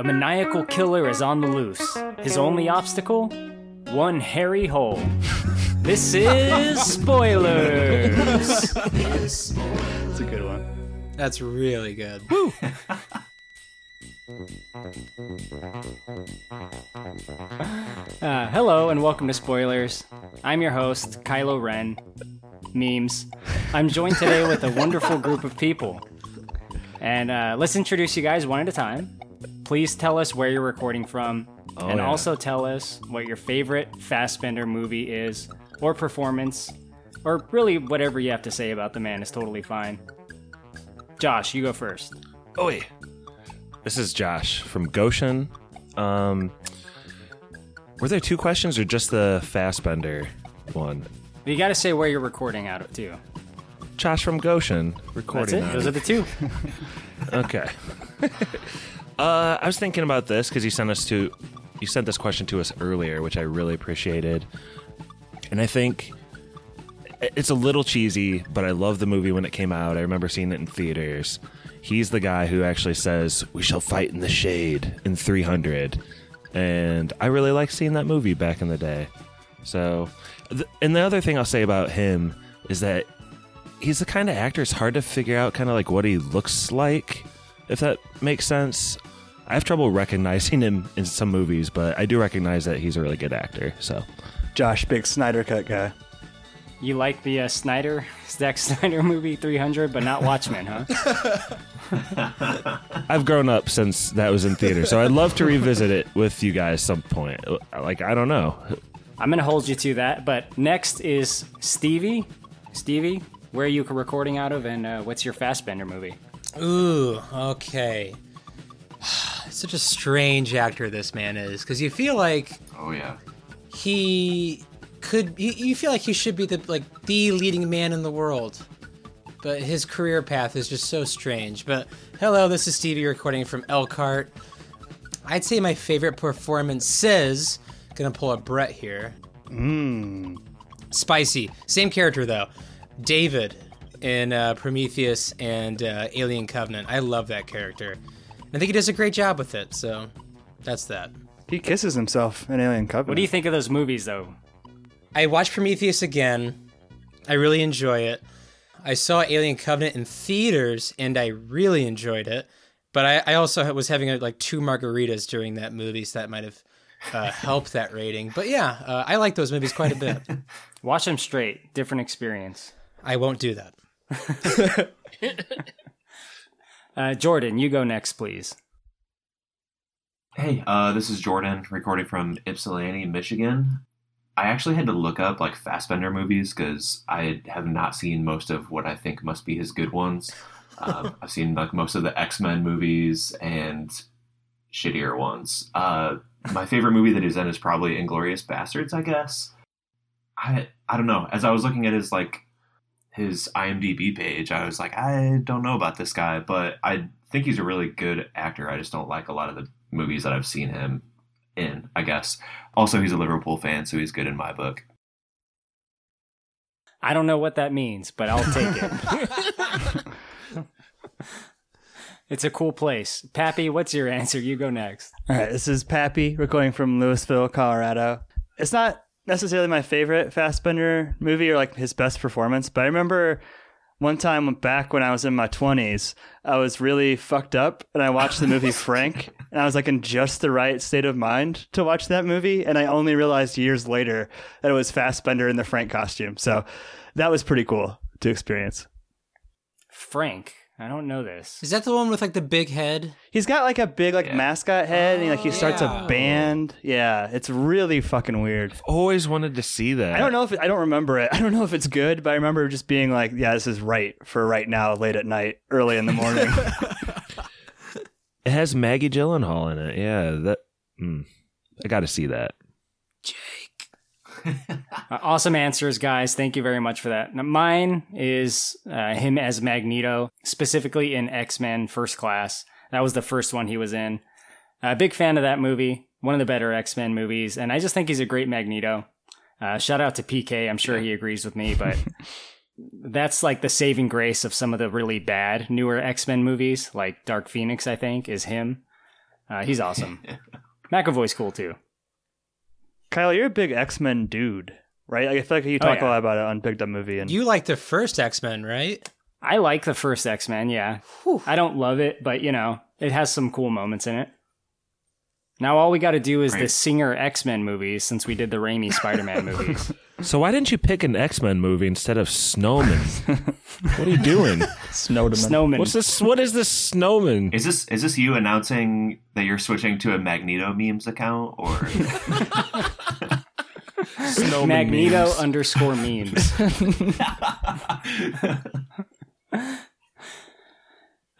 A maniacal killer is on the loose. His only obstacle? One hairy hole. This is spoilers. It's a good one. That's really good. Uh, hello and welcome to Spoilers. I'm your host, Kylo Ren. Memes. I'm joined today with a wonderful group of people. And uh, let's introduce you guys one at a time. Please tell us where you're recording from, and yeah. also tell us what your favorite Fassbender movie is, or performance, or really whatever you have to say about the man is totally fine. Josh, you go first. Oi. This is Josh from Goshen. Um, were there two questions or just the Fassbender one? You got to say where you're recording out of too. Josh from Goshen recording. That's it. Those are the two. okay. uh, I was thinking about this because you sent us to, you sent this question to us earlier, which I really appreciated, and I think it's a little cheesy, but I love the movie when it came out. I remember seeing it in theaters. He's the guy who actually says, "We shall fight in the shade" in 300, and I really like seeing that movie back in the day. So, th- and the other thing I'll say about him is that he's the kind of actor it's hard to figure out kind of like what he looks like, if that makes sense. I have trouble recognizing him in some movies, but I do recognize that he's a really good actor. So, Josh, big Snyder cut guy. You like the uh, Snyder, Zack Snyder movie 300, but not Watchmen, huh? I've grown up since that was in theater, so I'd love to revisit it with you guys some point. Like I don't know. I'm gonna hold you to that. But next is Stevie. Stevie, where are you recording out of, and uh, what's your Fassbender movie? Ooh, okay. Such a strange actor this man is, because you feel like Oh yeah. he could. You, you feel like he should be the like the leading man in the world, but his career path is just so strange. But hello, this is Stevie recording from Elkhart. I'd say my favorite performance says. Gonna pull a Brett here. Mmm. Spicy. Same character though. David in uh, Prometheus and uh, Alien Covenant. I love that character. I think he does a great job with it. So that's that. He kisses himself in Alien Covenant. What do you think of those movies, though? I watched Prometheus again. I really enjoy it. I saw Alien Covenant in theaters and I really enjoyed it. But I, I also was having uh, like two margaritas during that movie, so that might have uh, helped that rating. But yeah, uh, I like those movies quite a bit. Watch them straight. Different experience. I won't do that. Uh, Jordan, you go next, please. Hey, uh, this is Jordan recording from Ypsilanti, Michigan. I actually had to look up like Fassbender movies because I have not seen most of what I think must be his good ones. Um, I've seen like most of the X Men movies and shittier ones. Uh, my favorite movie that he's in is probably Inglourious Basterds, I guess. I I don't know. As I was looking at his like his IMDb page, I was like, I don't know about this guy, but I think he's a really good actor. I just don't like a lot of the movies that I've seen him in, I guess. Also, he's a Liverpool fan, so he's good in my book. I don't know what that means, but I'll take it. it's a cool place. Pappy, what's your answer? You go next. All right, this is Pappy recording from Louisville, Colorado. It's not necessarily my favorite Fassbender movie or like his best performance, but I remember one time back when I was in my 20s, I was really fucked up and I watched the movie Frank and I was like in just the right state of mind to watch that movie. And I only realized years later that it was Fassbender in the Frank costume. So that was pretty cool to experience. Frank. I don't know this. Is that the one with like the big head? He's got like a big like Yeah. mascot head and he, like he starts yeah. a band. Yeah, it's really fucking weird. Always wanted to see that. I don't know if it, I don't remember it. I don't know if it's good, but I remember just being like, "Yeah, this is right for right now, late at night, early in the morning." It has Maggie Gyllenhaal in it. Yeah, that. Mm, I got to see that. Uh, awesome answers, guys. Thank you very much for that. Now, mine is uh, him as Magneto, specifically in X Men First Class. That was the first one he was in. A big fan of that movie. One of the better X Men movies, and I just think he's a great Magneto. Uh, shout out to PK. I'm sure he agrees with me, but that's like the saving grace of some of the really bad newer X Men movies, like Dark Phoenix. I think is him. Uh, he's awesome. McAvoy's cool too. Kyle, you're a big X Men dude, right? Like, I feel like you Oh, talk yeah. a lot about it on Big Dumb Movie, and You like the first X Men, right? I like the first X Men. Yeah, I don't love it, but you know, it has some cool moments in it. Now all we got to do is the Singer X Men movies, since we did the Raimi Spider Man movies. So why didn't you pick an X Men movie instead of Snowman? what are you doing? Snowman. Snowman. What's this? What is this Snowman? Is this is this you announcing that you're switching to a Magneto memes account or Snowman Magneto memes. underscore memes.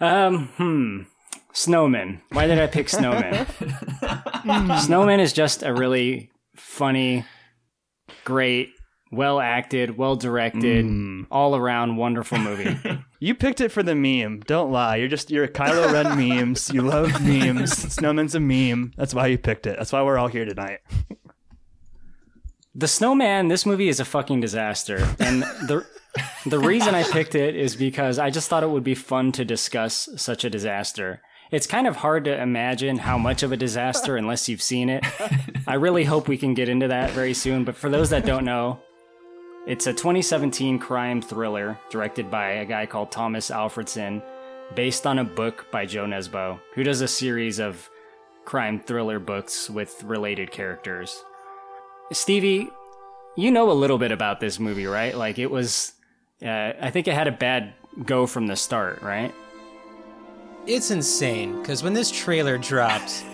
um, hmm. Snowman. Why did I pick Snowman? Snowman is just a really funny, great, well acted, well directed, mm. all around wonderful movie. You picked it for the meme. Don't lie. You're just you're a Kylo Ren memes. You love memes. Snowman's a meme. That's why you picked it. That's why we're all here tonight. The Snowman, this movie is a fucking disaster. And the the reason I picked it is because I just thought it would be fun to discuss such a disaster. It's kind of hard to imagine how much of a disaster unless you've seen it. I really hope we can get into that very soon, but for those that don't know, it's a 2017 crime thriller directed by a guy called Thomas Alfredson, based on a book by Jo Nesbo, who does a series of crime thriller books with related characters. Stevie, you know a little bit about this movie, right? Like it was, uh, I think it had a bad go from the start, right? It's insane because when this trailer dropped,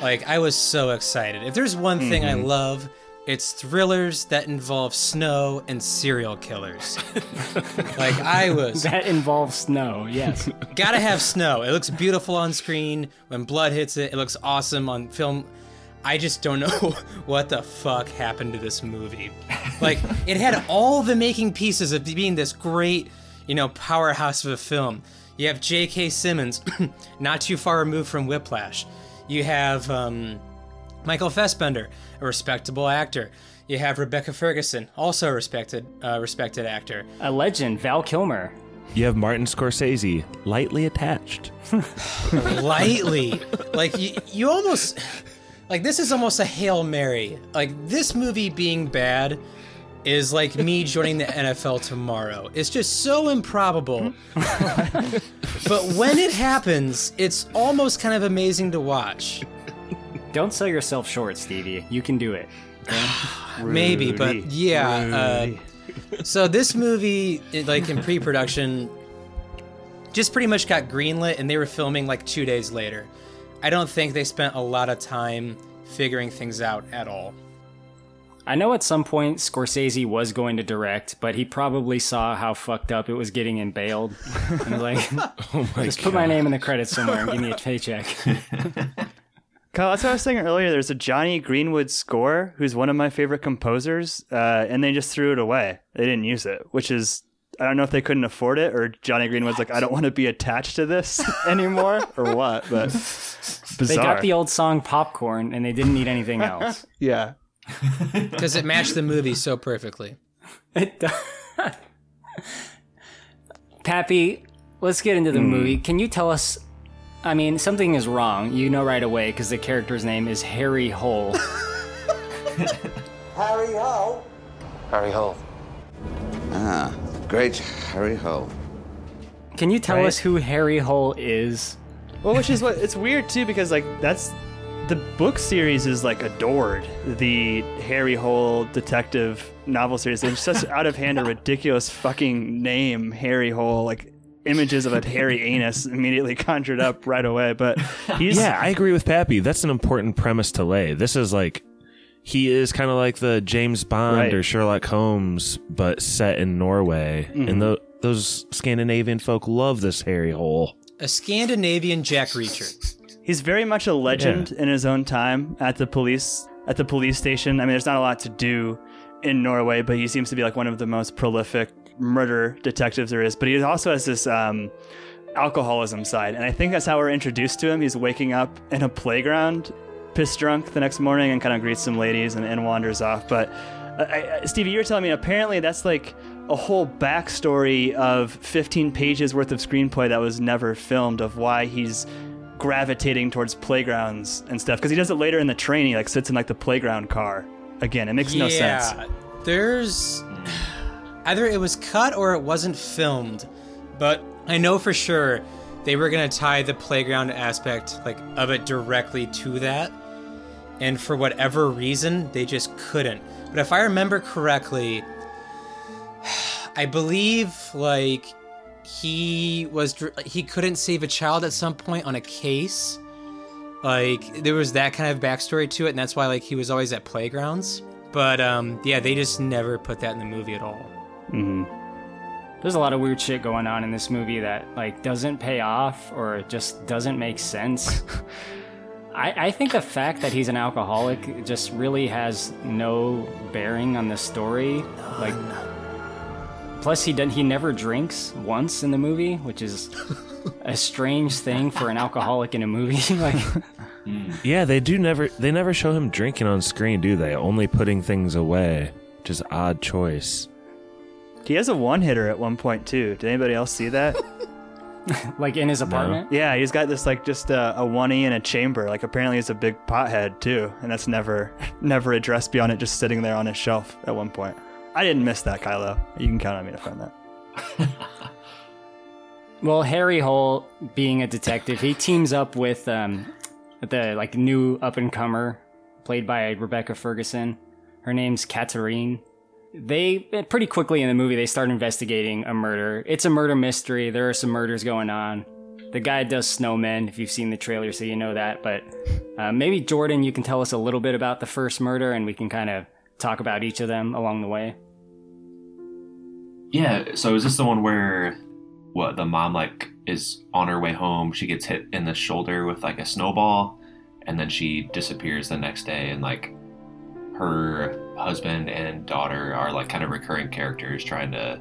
like I was so excited. If there's one thing I mm-hmm. love, it's thrillers that involve snow and serial killers. like I was That involves snow, yes. gotta have snow. It looks beautiful on screen. When blood hits it, it looks awesome on film. I just don't know what the fuck happened to this movie. Like, it had all the making pieces of being this great, you know, powerhouse of a film. You have J.K. Simmons, not too far removed from Whiplash. You have um, Michael Fassbender, a respectable actor. You have Rebecca Ferguson, also a respected, uh, respected actor. a legend, Val Kilmer. You have Martin Scorsese, lightly attached. lightly. like you, you almost like this is almost a hail mary. Like this movie being bad is like me joining the NFL tomorrow. It's just so improbable. but when it happens, it's almost kind of amazing to watch. Don't sell yourself short, Stevie. You can do it. Maybe, but yeah. Uh, so this movie, like in pre-production, just pretty much got greenlit, and they were filming like two days later. I don't think they spent a lot of time figuring things out at all. I know at some point Scorsese was going to direct, but he probably saw how fucked up it was getting and bailed. And was like, Oh my just put my name in the credits somewhere and give me a paycheck. Kyle, that's what I was saying earlier. There's a Jonny Greenwood score who's one of my favorite composers, uh, and they just threw it away. They didn't use it, which is I don't know if they couldn't afford it or Jonny Greenwood's like I don't want to be attached to this anymore or what, but bizarre. They got the old song Popcorn and they didn't need anything else. yeah. Because it matched the movie so perfectly. It does. Pappy, let's get into the movie. Can you tell us? I mean, something is wrong. You know right away because the character's name is Harry Hole. Harry Ho. Harry Hole. Ah, great Harry Ho. Can you tell Right. us who Harry Hole is? Well, which is what it's weird too because like that's the book series is like adored the Harry Hole detective novel series. It's such out of hand a ridiculous fucking name, Harry Hole. Like images of a hairy anus immediately conjured up right away. But he's Yeah, I agree with Pappy. That's an important premise to lay. This is like he is kind of like the James Bond Right. or Sherlock Holmes, but set in Norway, and mm-hmm. tho- those Scandinavian folk love this hairy hole. A Scandinavian Jack Reacher. He's very much a legend in his own time at the police at the police station. I mean, there's not a lot to do in Norway, but he seems to be like one of the most prolific murder detectives there is. But he also has this um, alcoholism side, and I think that's how we're introduced to him. He's waking up in a playground, piss drunk the next morning, and kind of greets some ladies and, and wanders off. But uh, I, I, Stevie, you were telling me apparently that's like a whole backstory of 15 pages worth of screenplay that was never filmed of why he's gravitating towards playgrounds and stuff because he does it later in the train. He like sits in like the playground car again. It makes no sense. There's either it was cut or it wasn't filmed, but I know for sure they were gonna tie the playground aspect like of it directly to that, and for whatever reason they just couldn't. But if I remember correctly, I believe like he was he couldn't save a child at some point on a case. Like there was that kind of backstory to it, and that's why like he was always at playgrounds. But um, yeah, they just never put that in the movie at all. Mm-hmm. There's a lot of weird shit going on in this movie that like doesn't pay off or just doesn't make sense. I, I think the fact that he's an alcoholic just really has no bearing on the story. Like, plus he did, he never drinks once in the movie, which is a strange thing for an alcoholic in a movie. like, hmm. Yeah, they do never they never show him drinking on screen, do they? Only putting things away. Which is odd choice. He has a one hitter at one point too. Did anybody else see that? like in his apartment. yeah, he's got this like just a, a one e in a chamber. Like apparently he's a big pothead too, and that's never never addressed beyond it just sitting there on his shelf at one point. I didn't miss that, Kylo. You can count on me to find that. Well, Harry Hole, being a detective, he teams up with um, the like new up and comer, played by Rebecca Ferguson. Her name's Katarine. They pretty quickly in the movie they start investigating a murder. It's a murder mystery. There are some murders going on. The guy does snowmen. If you've seen the trailer, so you know that. But uh, maybe Jordan, you can tell us a little bit about the first murder, and we can kind of talk about each of them along the way. Yeah, so is this the one where what the mom like is on her way home, she gets hit in the shoulder with like a snowball and then she disappears the next day and like her husband and daughter are like kind of recurring characters trying to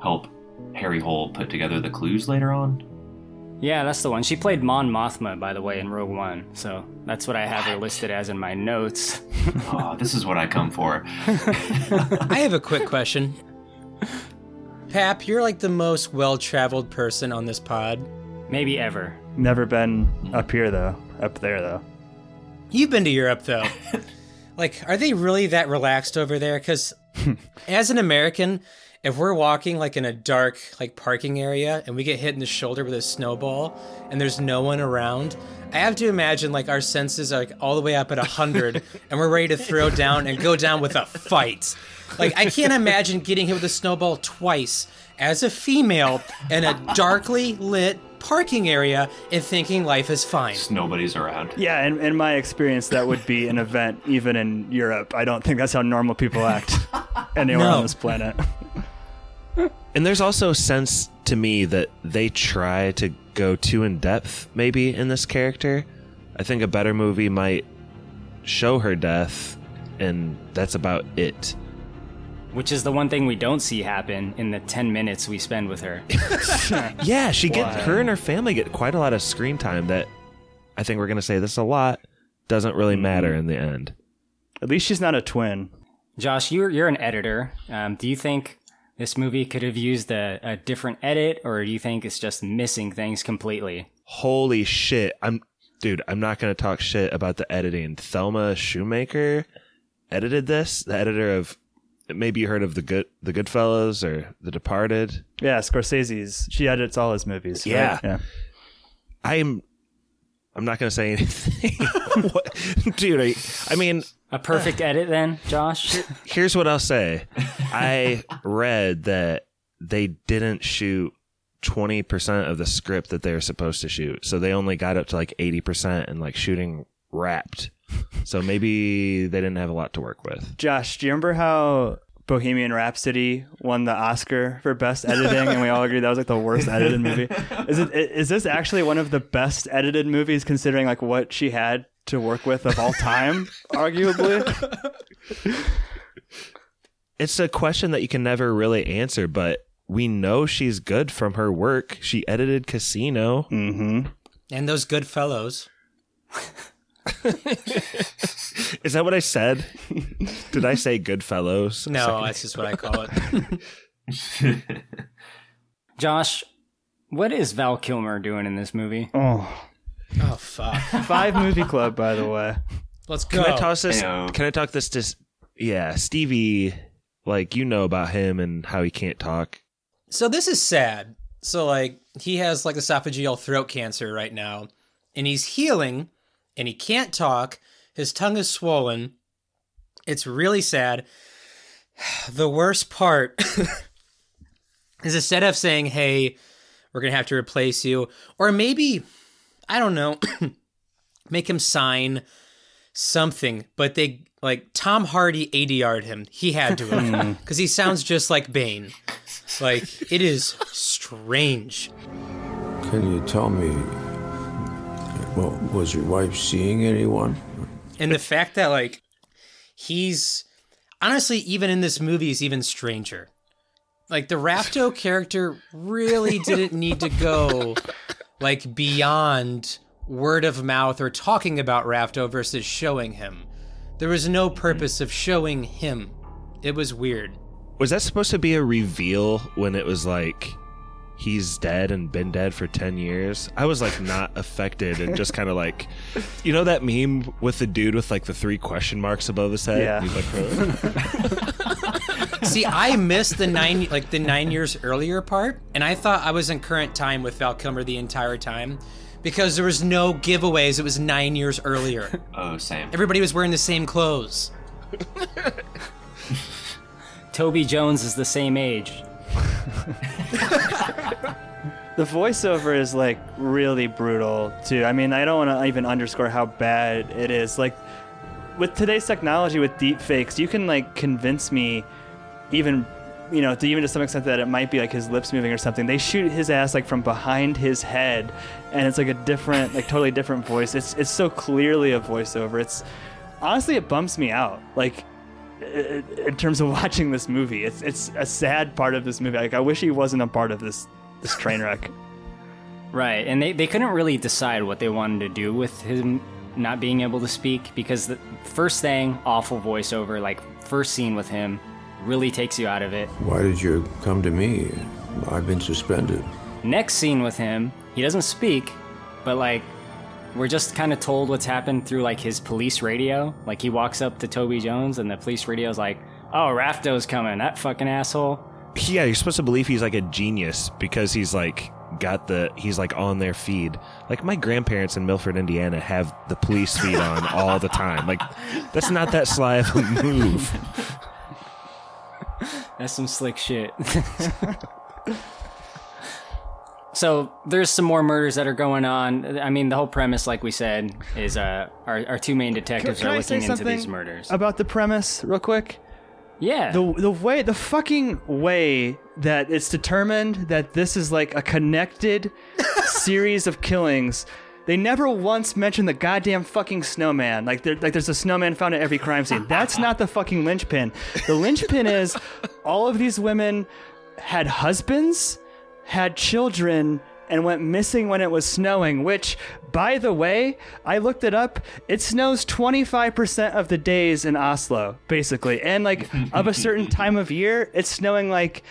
help Harry Hole put together the clues later on. Yeah, that's the one. She played Mon Mothma, by the way, in Rogue One. So that's what I have her listed as in my notes. oh, this is what I come for. I have a quick question. Pap, you're like the most well traveled person on this pod. Maybe ever. Never been up here though. Up there though. You've been to Europe though. like, are they really that relaxed over there? Because as an American, if we're walking like in a dark like parking area and we get hit in the shoulder with a snowball and there's no one around, I have to imagine like our senses are like all the way up at hundred and we're ready to throw down and go down with a fight. Like I can't imagine getting hit with a snowball twice as a female in a darkly lit parking area and thinking life is fine. Nobody's around. Yeah, in, in my experience, that would be an event even in Europe. I don't think that's how normal people act anywhere No. on this planet. And there's also a sense to me that they try to go too in depth, maybe, in this character. I think a better movie might show her death, and that's about it. Which is the one thing we don't see happen in the 10 minutes we spend with her. Yeah, she get her and her family get quite a lot of screen time that I think we're gonna say this a lot doesn't really matter in the end. At least she's not a twin. Josh, you're, you're an editor. Um, do you think this movie could have used a, a different edit, or do you think it's just missing things completely? Holy shit! I'm dude. I'm not gonna talk shit about the editing. Thelma Schoonmaker edited this. The editor of maybe you heard of the good the Goodfellas or The Departed. Yeah, Scorsese's. She edits all his movies. right? Yeah. yeah. I'm I'm not gonna say anything, dude. I, I mean, A perfect edit, then, Josh? here's what I'll say. I read that they didn't shoot 20% of the script that they were supposed to shoot. So they only got up to like 80% and like shooting wrapped. So maybe they didn't have a lot to work with. Josh, do you remember how Bohemian Rhapsody won the Oscar for best editing, and we all agreed that was like the worst edited movie? Is it? Is this actually one of the best edited movies, considering like what she had to work with of all time, arguably? It's a question that you can never really answer, but we know she's good from her work. She edited Casino. Mm-hmm. And those good fellows. Is that what I said? Did I say Goodfellows? a No, that's just what I call it. Josh, what is Val Kilmer doing in this movie? Oh, Oh fuck. Five movie club, by the way. Let's go. Can I toss this? Heyo. Can I talk this to? Yeah, Stevie. Like you know about him and how he can't talk. So this is sad. So like he has like esophageal throat cancer right now, and he's healing, and he can't talk. His tongue is swollen. It's really sad. The worst part is instead of saying, "Hey, we're gonna have to replace you," or maybe I don't know, make him sign something, but they like Tom Hardy ADR'd him. He had to because hmm. he sounds just like Bane. Like it is strange. Can you tell me, well, was your wife seeing anyone? And the fact that like he's honestly even in this movie is even stranger. Like the Rafto character really didn't need to go like beyond word of mouth or talking about Rafto versus showing him. There was no purpose of showing him. It was weird. Was that supposed to be a reveal when it was like he's dead and been dead for 10 years? I was like not affected and just kind of like you know that meme with the dude with like the three question marks above his head? Yeah. He's like, "Huh?" See, I missed the nine like the nine years earlier part, and I thought I was in current time with Val Kilmer the entire time because there was no giveaways. It was nine years earlier. Oh, same. Everybody was wearing the same clothes. Toby Jones is the same age. The voiceover is like really brutal too. I mean, I don't want to even underscore how bad it is. Like with today's technology with deep fakes, you can like convince me even you know, to even to some extent that it might be like his lips moving or something. They shoot his ass like from behind his head and it's like a different like totally different voice. It's it's so clearly a voiceover. It's honestly it bumps me out. Like Uh, in terms of watching this movie. It's it's a sad part of this movie. Like I wish he wasn't a part of this this train wreck. Right, and they, they couldn't really decide what they wanted to do with him not being able to speak because the first thing, awful voiceover, like first scene with him, really takes you out of it. Why did you come to me? I've been suspended. Next scene with him, he doesn't speak, but like we're just kind of told what's happened through like his police radio. Like he walks up to Toby Jones and the police radio's like, "Oh, Rafto's coming. That fucking asshole." yeah, you're supposed to believe he's like a genius because he's like got the he's like on their feed. Like my grandparents in Milford, Indiana have the police feed on all the time. Like that's not that sly of a move. That's some slick shit. so there's some more murders that are going on. I mean, the whole premise, like we said, is uh, our, our two main detectives Can are I say looking into these murders. about the premise real quick? yeah. The the way the fucking way that it's determined that this is like a connected series of killings. They never once mention the goddamn fucking snowman. Like, there, like there's a snowman found at every crime scene. That's not the fucking linchpin. The linchpin is all of these women had husbands, had children, and went missing when it was snowing. Which, by the way, I looked it up. It snows 25% of the days in Oslo, basically, and like of a certain time of year, it's snowing like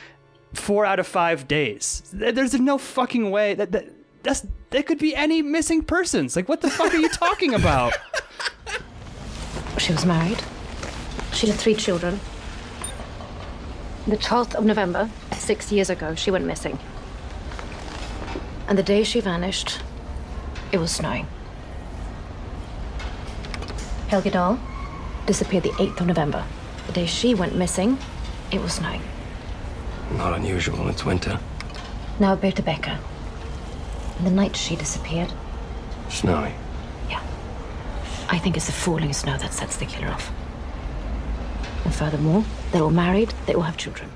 four out of five days. There's no fucking way that that that's there could be any missing persons. Like, what the fuck are you talking about? She was married. She had three children. The 12th of November, six years ago, she went missing. And the day she vanished, it was snowing. Helge Dahl disappeared the 8th of November. The day she went missing, it was snowing. Not unusual, it's winter. Now Berta Becker. And the night she disappeared, Snowy. yeah. I think it's the falling snow that sets the killer off. And furthermore, they're all married, they all have children.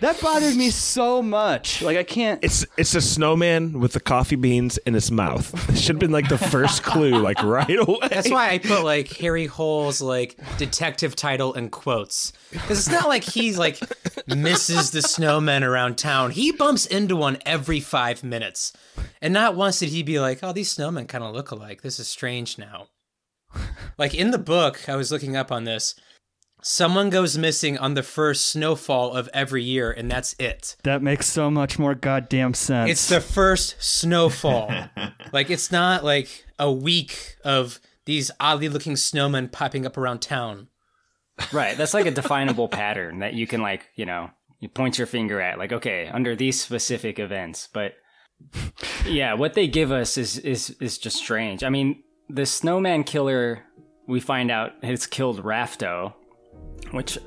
That bothered me so much. Like, I can't. It's it's a snowman with the coffee beans in his mouth. It should have been like the first clue, like right away. That's why I put like Harry Hole's like detective title in quotes because it's not like he like misses the snowmen around town. He bumps into one every five minutes, and not once did he be like, "Oh, these snowmen kind of look alike. This is strange now." Like in the book, I was looking up on this. Someone goes missing on the first snowfall of every year, and that's it. That makes so much more goddamn sense. It's the first snowfall. like it's not like a week of these oddly looking snowmen popping up around town. Right. That's like a definable pattern that you can like, you know, you point your finger at like, okay, under these specific events. But yeah, what they give us is is is just strange. I mean, the snowman killer we find out has killed Rafto, which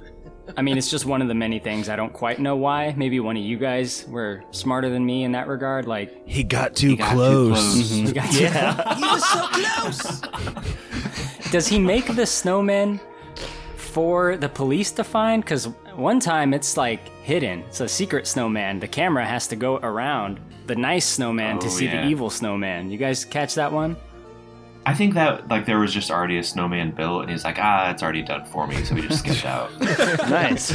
I mean, it's just one of the many things I don't quite know why. Maybe one of you guys were smarter than me in that regard. Like, He got too got too close. close. Mm-hmm. he got yeah. He was so close. Does he make the snowman for the police to find? Because one time it's like hidden. It's a secret snowman. The camera has to go around the nice snowman to Oh, see yeah. the evil snowman. You guys catch that one? I think that like there was just already a snowman built, and he's like, ah, it's already done for me, so we just skipped out. nice.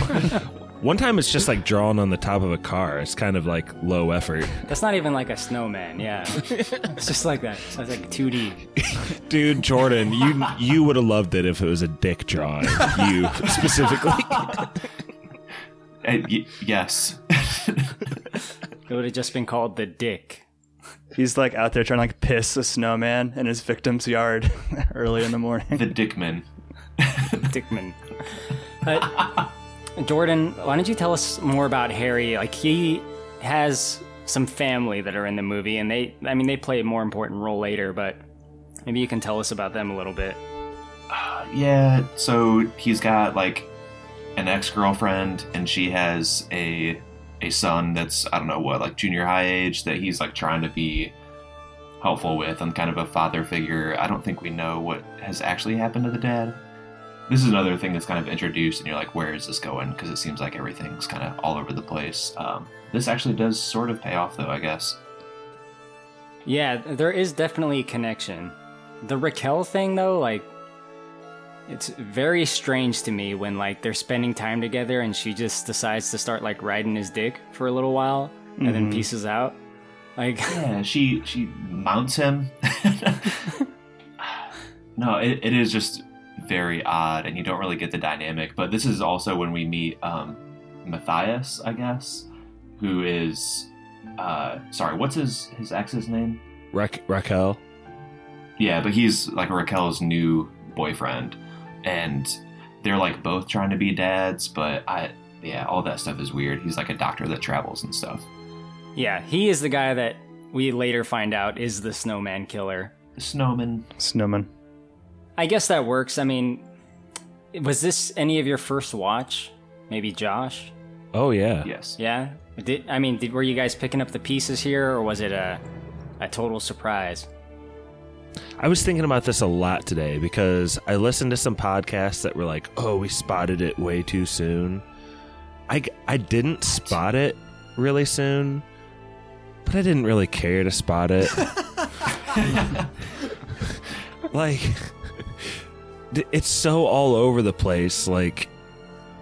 One time it's just like drawn on the top of a car. It's kind of like low effort. That's not even like a snowman. Yeah, it's just like that. It's like 2D. Dude, Jordan, you you would have loved it if it was a dick drawing. You specifically. Uh, y- yes. It would have just been called the Dick. He's like out there trying to like piss a snowman in his victim's yard early in the morning. the Dickman. Dickman. But Jordan, why don't you tell us more about Harry? Like he has some family that are in the movie, and they, I mean, they play a more important role later. But maybe you can tell us about them a little bit. Uh, yeah, so he's got like an ex girlfriend, and she has a a son that's I don't know what like junior high age that he's like trying to be helpful with and kind of a father figure. I don't think we know what has actually happened to the dad. This is another thing that's kind of introduced, and you're like, where is this going? Because it seems like everything's kind of all over the place. Um, this actually does sort of pay off, though, I guess. Yeah, there is definitely a connection. The Rakel thing, though, like, it's very strange to me when like they're spending time together and she just decides to start like riding his dick for a little while and then pieces out. Like, Yeah, she she mounts him. no, it, it is just very odd, and you don't really get the dynamic. But this is also when we meet um, Matthias, I guess, who is uh, sorry, what's his his ex's name? Ra- Rakel. Yeah, but he's like Rakel's new boyfriend, and they're like both trying to be dads. But I, yeah, all that stuff is weird. He's like a doctor that travels and stuff. yeah, he is the guy that we later find out is the snowman killer. Snowman. Snowman. I guess that works. I mean, was this any of your first watch? Maybe Josh? Oh yeah. Yes. Yeah. Did I mean, did, were you guys picking up the pieces here, or was it a a total surprise? I was thinking about this a lot today because I listened to some podcasts that were like, "Oh, we spotted it way too soon." I I didn't spot it really soon, but I didn't really care to spot it. like it's so all over the place like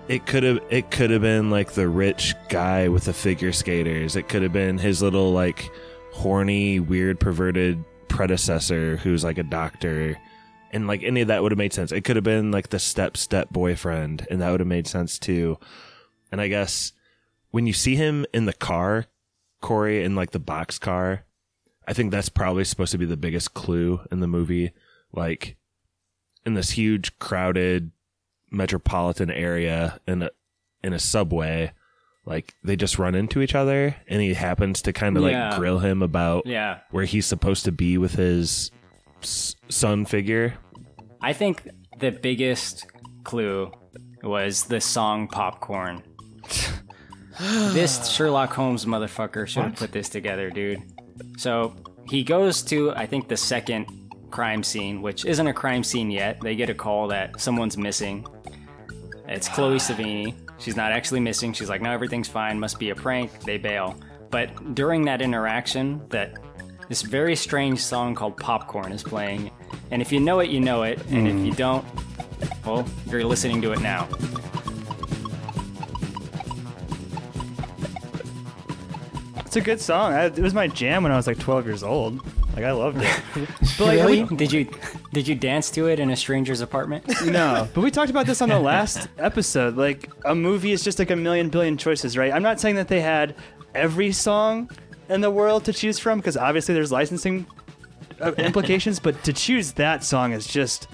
it could have it could have been like the rich guy with the figure skaters it could have been his little like horny weird perverted predecessor who's like a doctor. And like any of that would have made sense. It could have been like the step step boyfriend and that would have made sense too. And i guess when you see him in the car corey in like the box car i think that's probably supposed to be the biggest clue in the movie. Like in this huge crowded metropolitan area in a in a subway like they just run into each other and he happens to kind of Yeah. like grill him about Yeah. where he's supposed to be with his s- son figure I think the biggest clue was the song Popcorn. this Sherlock Holmes motherfucker should have put this together, dude. So he goes to, I think, the second crime scene, which isn't a crime scene yet. They get a call that someone's missing. It's Chloe Sevigny. She's not actually missing. She's like, no, everything's fine. Must be a prank. They bail. But during that interaction, that this very strange song called Popcorn is playing. And if you know it, you know it. And if you hmm. don't, well, you're listening to it now. It's a good song. I, it was my jam when I was like 12 years old. Like I loved it. But like, did you Did you dance to it in a stranger's apartment? No, but we talked about this on the last episode. Like, a movie is just like a million billion choices, right? I'm not saying that they had every song in the world to choose from, because obviously there's licensing uh, implications, but to choose that song is just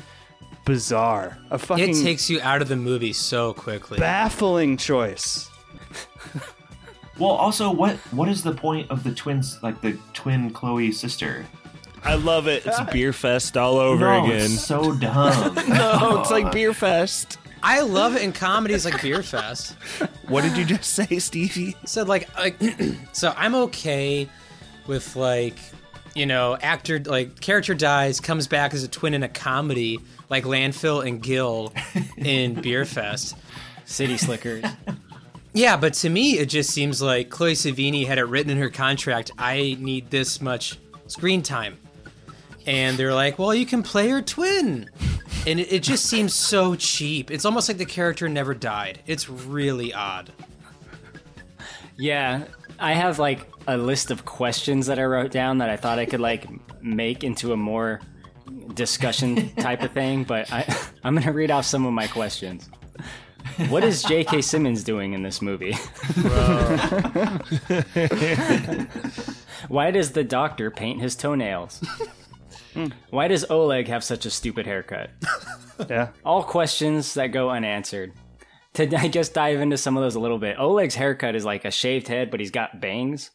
bizarre. A fucking It takes you out of the movie so quickly. baffling choice. Well, also, what what is the point of the twins, like the twin Chloe sister? I love it. It's beer fest all over no, again. it's so dumb. no, it's like beer fest. I love it in comedies like Beer Fest. What did you just say, Stevie? So like, like so I'm okay with like, you know, actor like character dies, comes back as a twin in a comedy like Landfill and Gill in Beer Fest. City Slickers. Yeah, but to me it just seems like Chloe Sevigny had it written in her contract, I need this much screen time. And they're like, well, you can play her twin. And it, it just seems so cheap. It's almost like the character never died. It's really odd. Yeah, I have like a list of questions that I wrote down that I thought I could like make into a more discussion type of thing, but I I'm gonna read off some of my questions. What is J.K. Simmons doing in this movie? Why does the doctor paint his toenails? Hmm. Why does Oleg have such a stupid haircut? Yeah. All questions that go unanswered. To I just dive into some of those a little bit. Oleg's haircut is like a shaved head, but he's got bangs.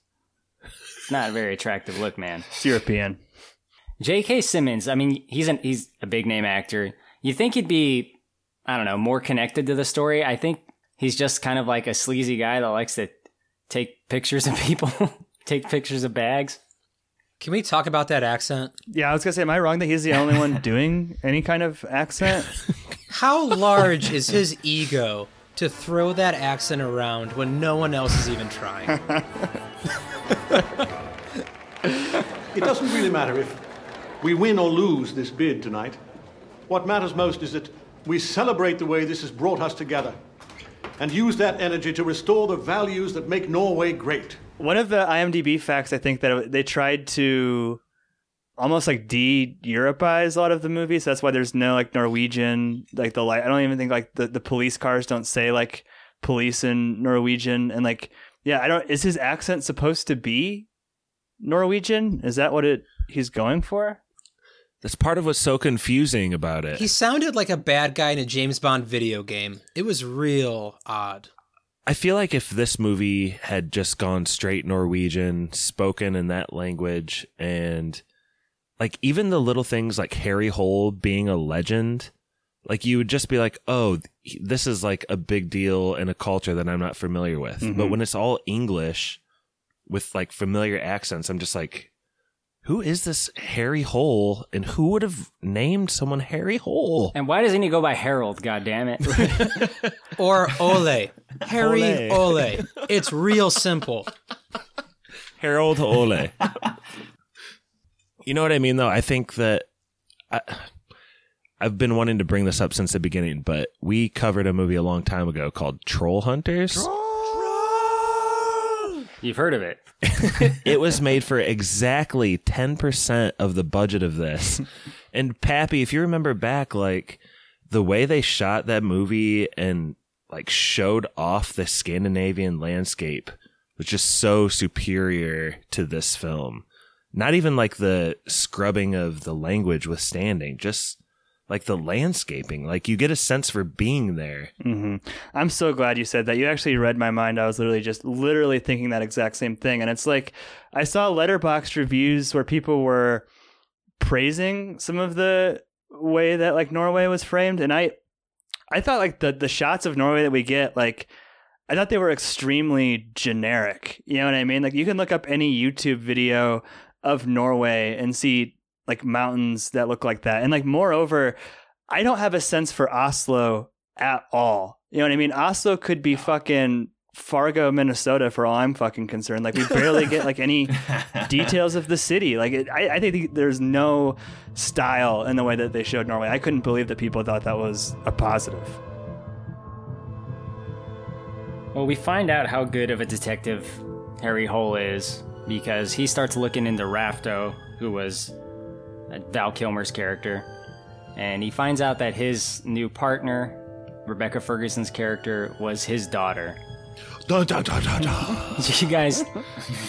It's not a very attractive look, man. It's European. J.K. Simmons, I mean, he's an he's a big name actor. You think he'd be, I don't know, more connected to the story? I think he's just kind of like a sleazy guy that likes to take pictures of people, take pictures of bags. Can we talk about that accent? Yeah, I was gonna say, am I wrong that he's the only one doing any kind of accent? How large is his ego to throw that accent around when no one else is even trying? It doesn't really matter if we win or lose this bid tonight. What matters most is that we celebrate the way this has brought us together and use that energy to restore the values that make Norway great. One of the IMDb facts, I think that they tried to almost like de-Europeize a lot of the movies. That's why there's no like Norwegian, like the light. I don't even think like the, the police cars don't say like police in Norwegian, and like yeah, I don't. Is his accent supposed to be Norwegian? Is that what it he's going for? That's part of what's so confusing about it. he sounded like a bad guy in a James Bond video game. It was real odd. I feel like if this movie had just gone straight Norwegian, spoken in that language, and like even the little things like Harry Hole being a legend, like you would just be like, oh, this is like a big deal in a culture that I'm not familiar with. But mm-hmm. when it's all English with like familiar accents, I'm just like, who is this Harry Hole, and who would have named someone Harry Hole? And why doesn't he go by Harold? God damn it! Or Ole. Harry Ole. Ole. It's real simple. Harold Ole. you know what I mean, though? I think that I, I've been wanting to bring this up since the beginning, but we covered a movie a long time ago called Troll Hunters. You've heard of it. it was made for exactly 10% of the budget of this. and Pappy, if you remember back, like the way they shot that movie and like showed off the Scandinavian landscape was just so superior to this film. Not even like the scrubbing of the language withstanding, just like the landscaping. Like you get a sense for being there. hmm I'm so glad you said that. You actually read my mind. I was literally just literally thinking that exact same thing. And it's like I saw Letterboxd reviews where people were praising some of the way that like Norway was framed, and I I thought like the the shots of Norway that we get like. I thought they were extremely generic. You know what I mean? Like you can look up any YouTube video of Norway and see like mountains that look like that. And like moreover, I don't have a sense for Oslo at all. You know what I mean? Oslo could be fucking Fargo, Minnesota, for all I'm fucking concerned. Like we barely get like any details of the city. Like it, I, I think there's no style in the way that they showed Norway. I couldn't believe that people thought that was a positive. Well, we find out how good of a detective Harry Hole is because he starts looking into Rafto, who was Val Kilmer's character. and he finds out that his new partner, Rebecca Ferguson's character, was his daughter. Da, da, da, da, da. Do you guys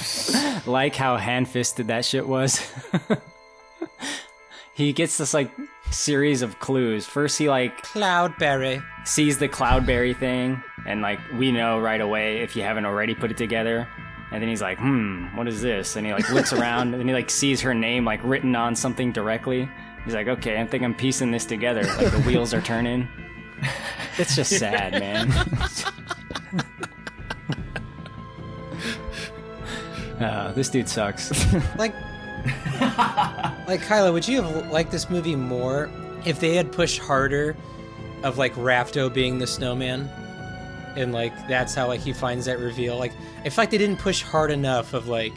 like how hand fisted that shit was? he gets this like series of clues. First, he like Cloudberry. sees the cloudberry thing, and like we know right away if you haven't already put it together. And then he's like, "Hmm, what is this?" And he like looks around, and he like sees her name like written on something directly. He's like, "Okay, I think I'm piecing this together. Like the wheels are turning." It's just sad, man. Uh, this dude sucks. Like, like Kyla, would you have liked this movie more if they had pushed harder of like Rafto being the snowman, and like that's how like he finds that reveal? Like, I feel like they didn't push hard enough of like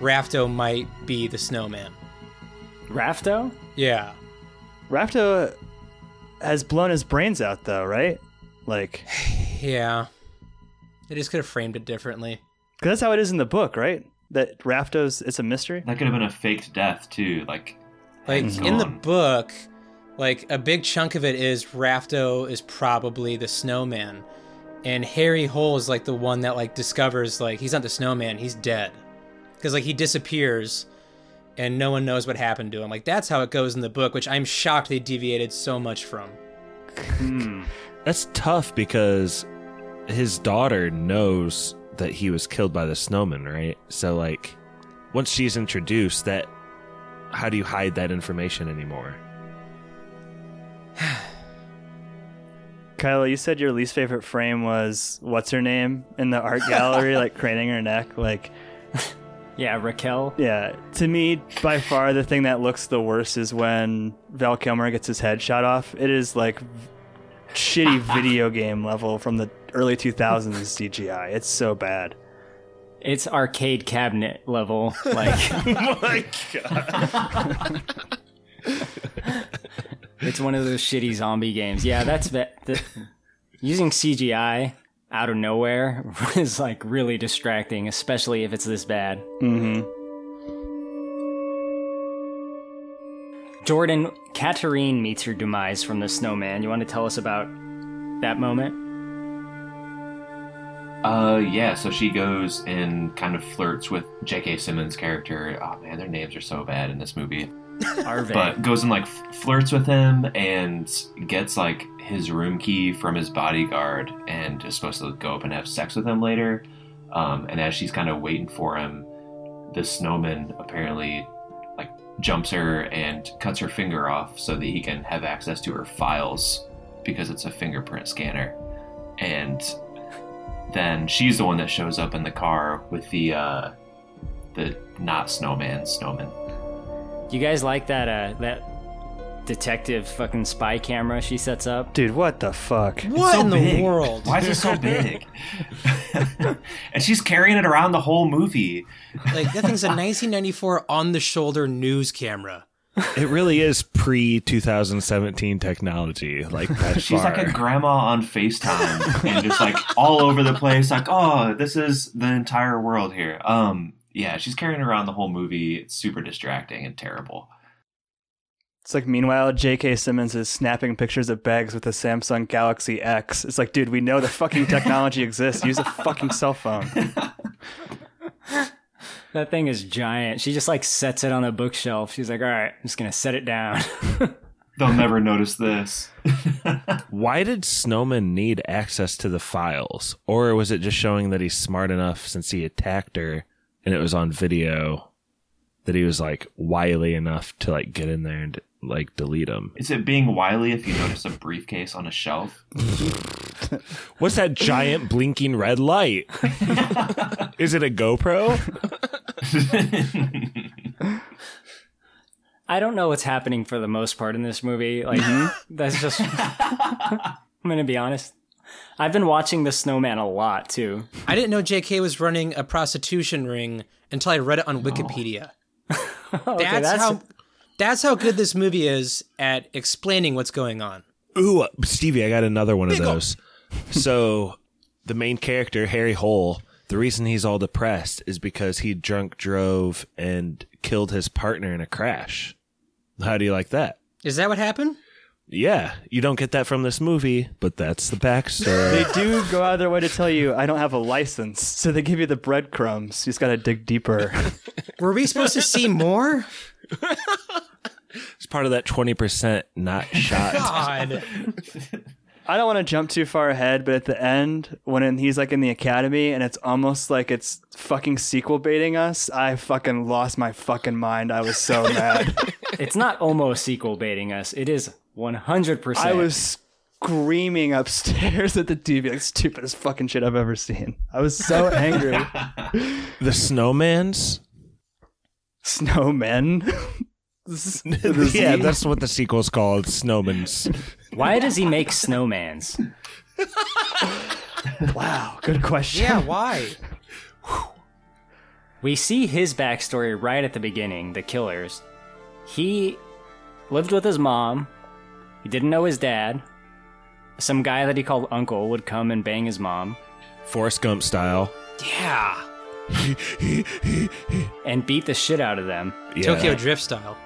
Rafto might be the snowman. Rafto? Yeah. Rafto has blown his brains out, though, right? Like, Yeah. They just could have framed it differently. 'cause that's how it is in the book, right? That Rafto's it's a mystery. That could have been a faked death too. Like, Like hangs in the book, like a big chunk of it is Rafto is probably the snowman. And Harry Hole is like the one that like discovers like he's not the snowman, he's dead. Cuz like he disappears and no one knows what happened to him. Like that's how it goes in the book, which I'm shocked they deviated so much from. That's tough because his daughter knows that he was killed by the snowman, right? So like once she's introduced that how do you hide that information anymore? Kyla, you said your least favorite frame was what's her name in the art gallery, like craning her neck. Like, Yeah, Rakel. yeah, to me, by far the thing that looks the worst is when Val Kilmer gets his head shot off. It is like shitty video game level from the early 2000s CGI. It's so bad. It's arcade cabinet level. Like, oh my god. It's one of those shitty zombie games. Yeah, that's the, the, using CGI out of nowhere is like really distracting, especially if it's this bad. Mm-hmm. Jordan, Katrine meets her demise from the snowman. You want to tell us about that moment? Uh, yeah. So she goes and kind of flirts with J.K. Simmons' character. Oh man, their names are so bad in this movie. Arve. But goes and like flirts with him and gets like his room key from his bodyguard and is supposed to go up and have sex with him later. Um, and as she's kind of waiting for him, the snowman apparently like jumps her and cuts her finger off so that he can have access to her files because it's a fingerprint scanner. And then she's the one that shows up in the car with the uh, the not snowman snowman. You guys like that uh that detective fucking spy camera she sets up? Dude, what the fuck? What so in the world? Why is it so big? and she's carrying it around the whole movie. Like that thing's a 1994 on the shoulder news camera. It really is pre 2017 technology. Like that She's far. like a grandma on FaceTime and just like all over the place, like, oh, this is the entire world here. Um, yeah, she's carrying around the whole movie. It's super distracting and terrible. It's like meanwhile, J.K. Simmons is snapping pictures of bags with a Samsung Galaxy X. It's like, dude, we know the fucking technology exists. Use a fucking cell phone. That thing is giant. She just like sets it on a bookshelf. She's like, "All right, I'm just gonna set it down." They'll never notice this. Why did Snowman need access to the files? Or was it just showing that he's smart enough since he attacked her and it was on video that he was like wily enough to like get in there and like delete them? Is it being wily if you notice a briefcase on a shelf? What's that giant blinking red light? Is it a GoPro? I don't know what's happening for the most part in this movie. Like mm-hmm. that's just I'm gonna be honest. I've been watching The Snowman a lot too. I didn't know JK was running a prostitution ring until I read it on Wikipedia. Okay, that's, that's- how that's how good this movie is at explaining what's going on. Ooh, uh, Stevie, I got another one of those. so, the main character, Harry Hole, the reason he's all depressed is because he drunk drove and killed his partner in a crash. How do you like that? Is that what happened? Yeah, you don't get that from this movie, but that's the backstory. They do go out of their way to tell you I don't have a license, so they give you the breadcrumbs. You just got to dig deeper. Were we supposed to see more? it's part of that 20% not shot. God. I don't want to jump too far ahead, but at the end, when he's like in the academy and it's almost like it's fucking sequel baiting us, I fucking lost my fucking mind. I was so mad. It's not almost sequel baiting us. It is 100%. I was screaming upstairs at the TV, like stupidest fucking shit I've ever seen. I was so angry. the snowmans? Snowmen? yeah, that's what the sequel's called, Snowmans. Why does he make snowmans? wow, good question. Yeah, why? We see his backstory right at the beginning, the killers. He lived with his mom. He didn't know his dad. Some guy that he called uncle would come and bang his mom. Forrest Gump style. Yeah. and beat the shit out of them. Yeah. Tokyo Drift style.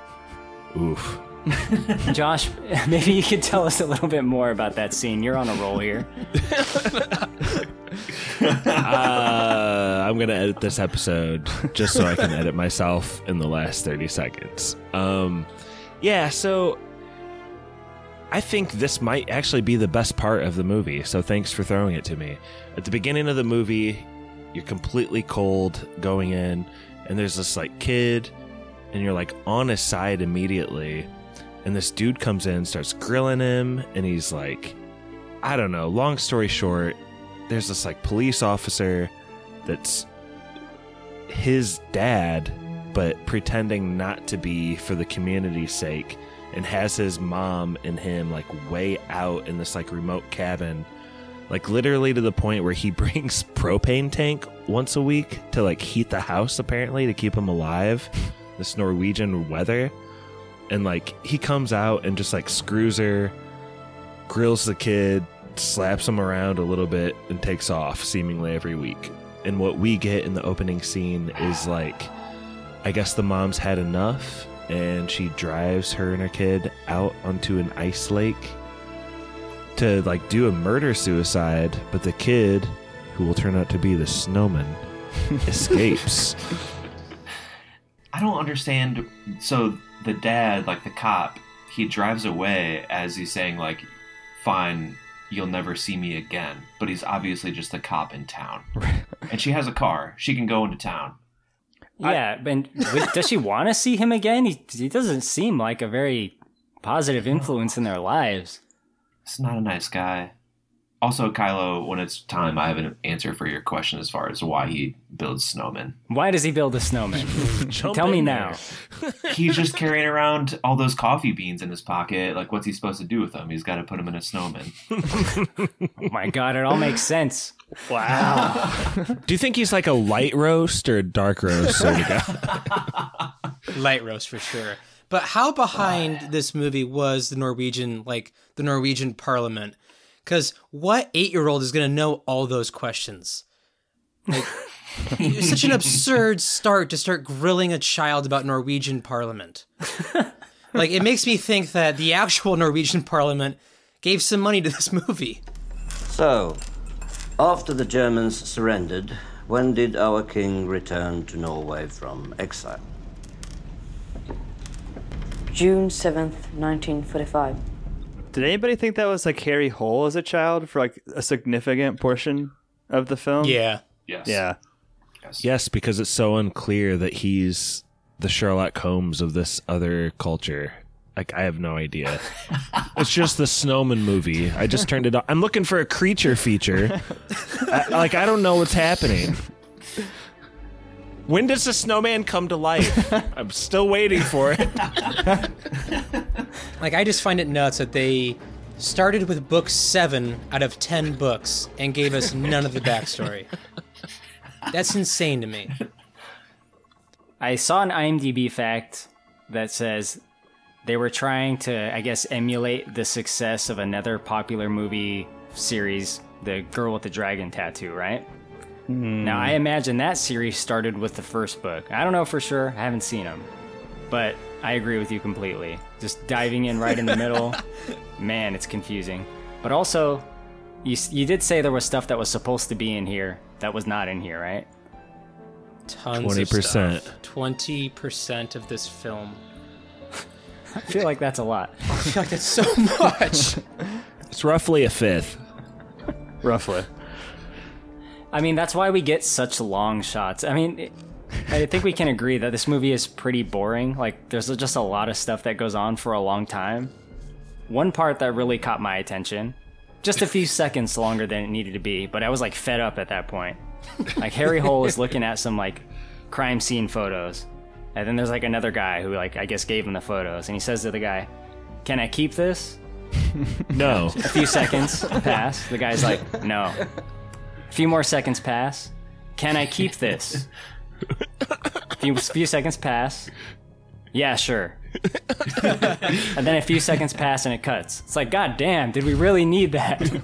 Oof. Josh, maybe you could tell us a little bit more about that scene. You're on a roll here. uh, I'm gonna edit this episode just so I can edit myself in the last 30 seconds. Um, yeah, so I think this might actually be the best part of the movie. So thanks for throwing it to me. At the beginning of the movie, you're completely cold going in, and there's this like kid, and you're like on his side immediately. And this dude comes in, starts grilling him, and he's like, I don't know. Long story short, there's this like police officer that's his dad, but pretending not to be for the community's sake, and has his mom and him like way out in this like remote cabin, like literally to the point where he brings propane tank once a week to like heat the house apparently to keep him alive. This Norwegian weather. And like he comes out and just like screws her, grills the kid, slaps him around a little bit, and takes off seemingly every week. And what we get in the opening scene is like, I guess the mom's had enough, and she drives her and her kid out onto an ice lake to like do a murder suicide, but the kid, who will turn out to be the snowman, escapes. I don't understand. So the dad, like the cop, he drives away as he's saying like, "Fine, you'll never see me again." But he's obviously just a cop in town, and she has a car. She can go into town. Yeah, but does she want to see him again? He, he doesn't seem like a very positive influence in their lives. He's not a nice guy. Also, Kylo, when it's time, I have an answer for your question as far as why he builds snowmen. Why does he build a snowman? Tell me now. He's just carrying around all those coffee beans in his pocket. Like, what's he supposed to do with them? He's got to put them in a snowman. oh my god, it all makes sense. Wow. Do you think he's like a light roast or a dark roast sort of guy? Light roast for sure. But how behind this movie was the Norwegian, like the Norwegian Parliament? Because what eight-year-old is going to know all those questions? Like, it's such an absurd start to start grilling a child about Norwegian Parliament. like, it makes me think that the actual Norwegian Parliament gave some money to this movie. So, after the Germans surrendered, when did our king return to Norway from exile? June 7th, 1945. Did anybody think that was like Harry Hole as a child for like a significant portion of the film? Yeah. Yes. Yeah. Yes. yes, because it's so unclear that he's the Sherlock Holmes of this other culture. Like I have no idea. it's just the Snowman movie. I just turned it on. I'm looking for a creature feature. I, like I don't know what's happening. When does the snowman come to life? I'm still waiting for it. Like, I just find it nuts that they started with book seven out of ten books and gave us none of the backstory. That's insane to me. I saw an IMDb fact that says they were trying to, I guess, emulate the success of another popular movie series, The Girl with the Dragon Tattoo, right? Now, Hmm. I imagine that series started with the first book. I don't know for sure, I haven't seen them. But I agree with you completely. Just diving in right in the middle, man, it's confusing. But also, you you did say there was stuff that was supposed to be in here that was not in here, right? Tons 20%. Twenty percent of this film. I feel like that's a lot. I feel like that's so much. It's roughly a fifth. Roughly. I mean, that's why we get such long shots. I mean, it, I think we can agree that this movie is pretty boring. Like, there's just a lot of stuff that goes on for a long time. One part that really caught my attention, just a few seconds longer than it needed to be, but I was like fed up at that point. Like, Harry Hole is looking at some like crime scene photos, and then there's like another guy who, like, I guess gave him the photos, and he says to the guy, Can I keep this? No. A few seconds pass. The guy's like, no. A few more seconds pass. Can I keep this? A few, few seconds pass. Yeah, sure. and then a few seconds pass and it cuts. It's like, God damn, did we really need that?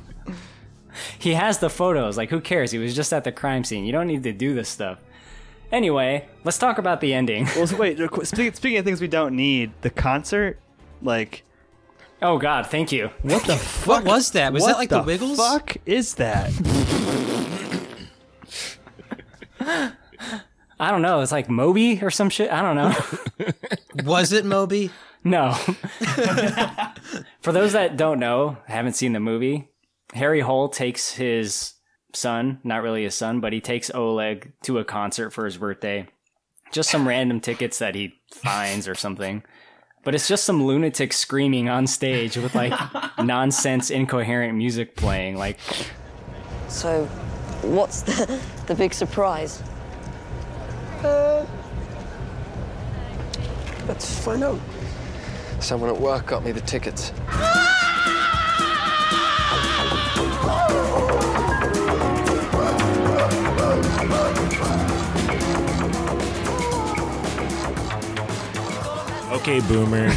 he has the photos. Like, who cares? He was just at the crime scene. You don't need to do this stuff. Anyway, let's talk about the ending. Well, so wait. Speaking, speaking of things we don't need, the concert, like, Oh God, thank you. what the fuck? What was that? Was what that like the Wiggles? Fuck is that? I don't know. It's like Moby or some shit. I don't know. Was it Moby? No. For those that don't know, haven't seen the movie, Harry Hole takes his son, not really his son, but he takes Oleg to a concert for his birthday. Just some random tickets that he finds or something. But it's just some lunatic screaming on stage with like nonsense, incoherent music playing. Like, So, what's the, the big surprise? Uh, let's find out. Someone at work got me the tickets. Ah! Okay, boomer.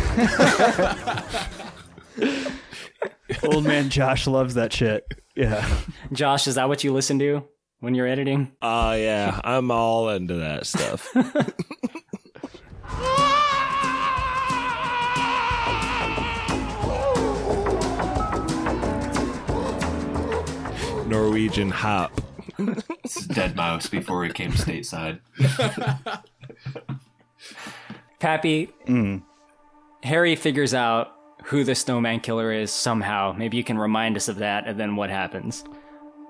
Old man Josh loves that shit. Yeah. Josh, is that what you listen to when you're editing? Oh, yeah. I'm all into that stuff. Norwegian hop. It's Deadmau5 before he came stateside. Pappy, Harry figures out who the snowman killer is somehow. Maybe you can remind us of that, and then what happens.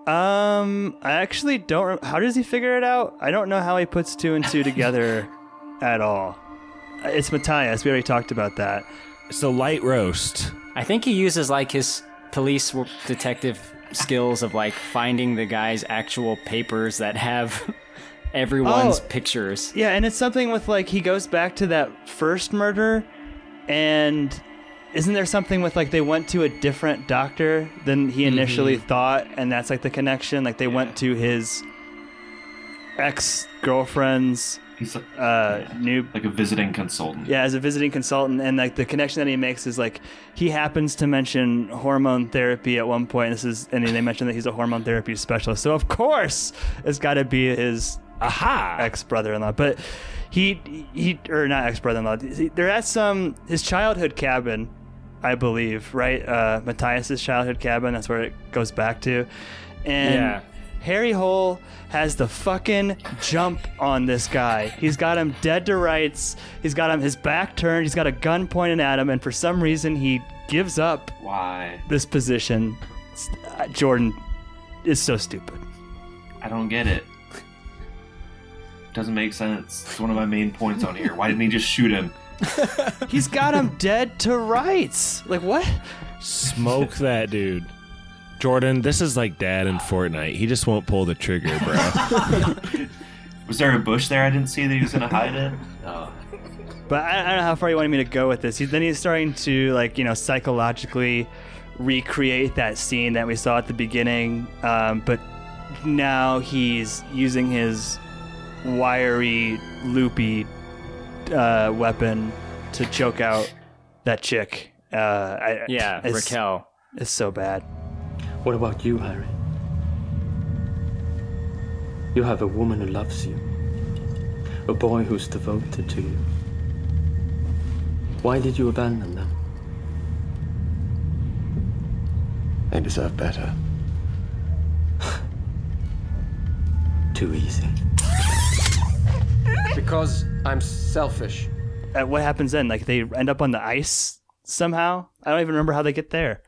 Um, I actually don't. Re- how does he figure it out? I don't know how he puts two and two together at all. It's Matthias. We already talked about that. It's the light roast. I think he uses like his police detective skills of like finding the guy's actual papers that have everyone's Oh. pictures. Yeah, and it's something with like he goes back to that first murder, and isn't there something with like they went to a different doctor than he initially thought, and that's like the connection? Like they went to his ex girlfriend's He's like, uh, new like a visiting consultant. Yeah, as a visiting consultant, and like the connection that he makes is like he happens to mention hormone therapy at one point. This is, and they mention that he's a hormone therapy specialist. So of course, it's got to be his aha ex brother-in-law. But he he or not ex brother-in-law. They're at some his childhood cabin, I believe, right? Uh, Matthias's childhood cabin. That's where it goes back to, and. Yeah. Harry Hole has the fucking jump on this guy. He's got him dead to rights. He's got him his back turned. He's got a gun pointed at him, and for some reason he gives up Why? this position. Jordan is so stupid. I don't get it. Doesn't make sense. It's one of my main points on here. Why didn't he just shoot him? He's got him dead to rights. Like what? Smoke that dude. Jordan, this is like dad in Fortnite. He just won't pull the trigger, bro. Was there a bush there I didn't see that he was gonna hide in? Oh. But I, I don't know how far you wanted me to go with this. He, then he's starting to like you know psychologically recreate that scene that we saw at the beginning, um, but now he's using his wiry, loopy uh, weapon to choke out that chick. Uh, I, Yeah, it's, Rakel. It's so bad. What about you, Harry? You have a woman who loves you, a boy who's devoted to you. Why did you abandon them? They deserve better. Too easy. Because I'm selfish. Uh, what happens then? Like they end up on the ice somehow? I don't even remember how they get there.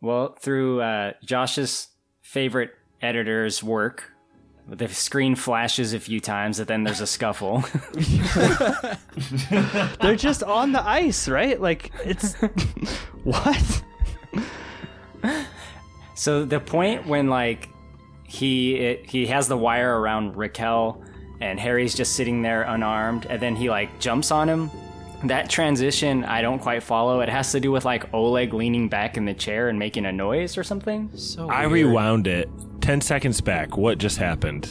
Well, through uh, Josh's favorite editor's work, the screen flashes a few times, and then there's a scuffle. They're just on the ice, right? Like it's what? So the point when like he it, he has the wire around Rakel and Harry's just sitting there unarmed and then he like jumps on him. That transition I don't quite follow. It has to do with like Oleg leaning back in the chair and making a noise or something. So I rewound it 10 seconds back. What just happened?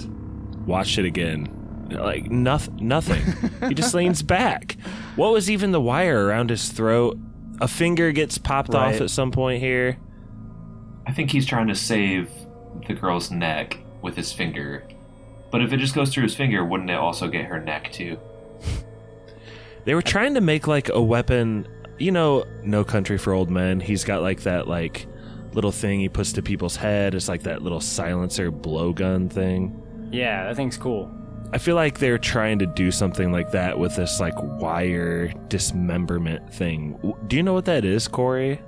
Watched it again. Like nothing nothing. he just leans back. What was even the wire around his throat? A finger gets popped Right. off at some point here. I think he's trying to save the girl's neck with his finger. But if it just goes through his finger, wouldn't it also get her neck too? They were trying to make like a weapon, you know, No Country for Old Men. He's got like that like little thing he puts to people's head. It's like that little silencer blowgun thing. Yeah, that thing's cool. I feel like they're trying to do something like that with this like wire dismemberment thing. Do you know what that is, Corey?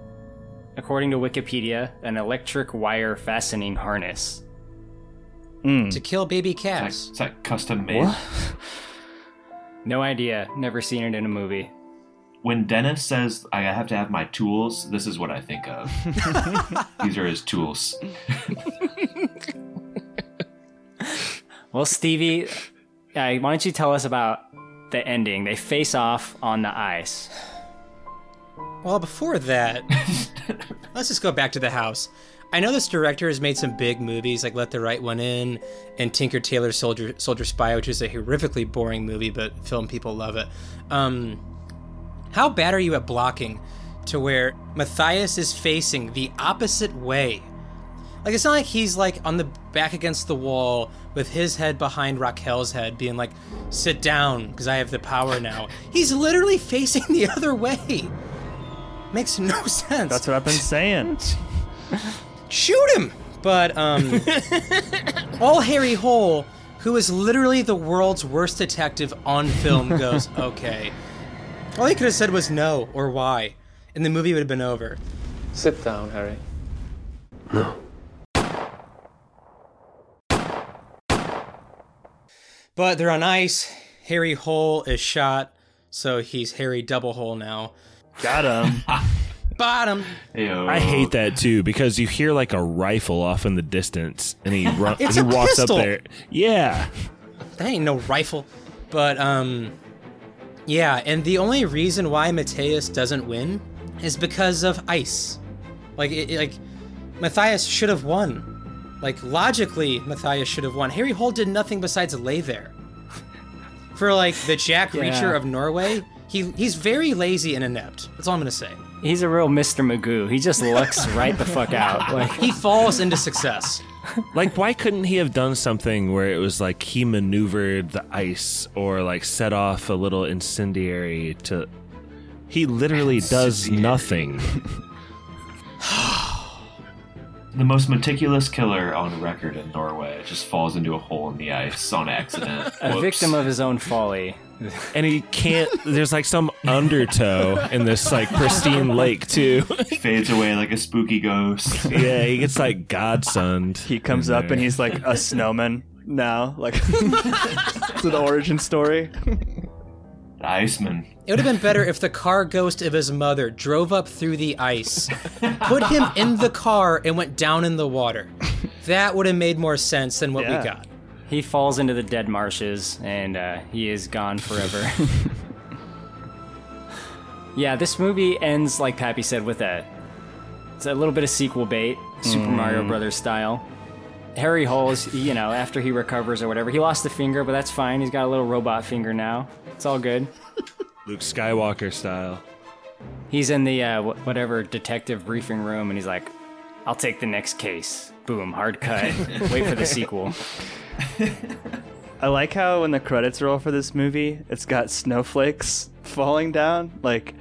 According to Wikipedia, an electric wire fastening harness. To kill baby calves. Is that, is that custom made? No idea. Never seen it in a movie. When Dennis says I have to have my tools, this is what I think of. These are his tools. Well, Stevie, uh, why don't you tell us about the ending? They face off on the ice. Well, before that, let's just go back to the house. I know this director has made some big movies like Let the Right One In and Tinker Tailor Soldier Soldier Spy, which is a horrifically boring movie, but film people love it. Um, how bad are you at blocking to where Matthias is facing the opposite way? Like it's not like he's like on the back against the wall with his head behind Rakel's head, being like, "Sit down, because I have the power now." He's literally facing the other way. Makes no sense. That's what I've been saying. Shoot him! But um, all Harry Hole, who is literally the world's worst detective on film, goes, "Okay." All he could have said was no or why, and the movie would have been over. Sit down, Harry. No. But they're on ice. Harry Hole is shot, so he's Harry Double Hole now. Got him. Bottom. I hate that too because you hear like a rifle off in the distance and he run, It's he a walks pistol. up there. Yeah. That ain't no rifle. But um yeah, and the only reason why Matthias doesn't win is because of ice. Like it, it- like Matthias should have won. Like logically Matthias should have won. Harry Hole did nothing besides lay there. For like the Jack Yeah. Reacher of Norway, he he's very lazy and inept. That's all I'm going to say. He's a real Mr. Magoo. He just looks right the fuck out. Like He falls into success. Like why couldn't he have done something where it was like he maneuvered the ice or like set off a little incendiary to He literally does nothing. The most meticulous killer on record in Norway just falls into a hole in the ice on accident. a Whoops. victim of his own folly. And he can't there's like some undertow in this like pristine lake too. Fades away like a spooky ghost. yeah, he gets like godsoned. He comes up and he's like a snowman now. Like it's an origin story. The Iceman. It would have been better if the car ghost of his mother drove up through the ice, put him in the car, and went down in the water. That would have made more sense than what Yeah. we got. He falls into the dead marshes and uh, he is gone forever. yeah, this movie ends like Pappy said with a it's a little bit of sequel bait, Super Mario Brothers style. Harry Hole is, you know, after he recovers or whatever, he lost a finger, but that's fine. He's got a little robot finger now. It's all good. Luke Skywalker style. He's in the uh, whatever detective briefing room, and he's like, "I'll take the next case." Boom, hard cut. Wait for the sequel. I like how when the credits roll for this movie, it's got snowflakes falling down. Like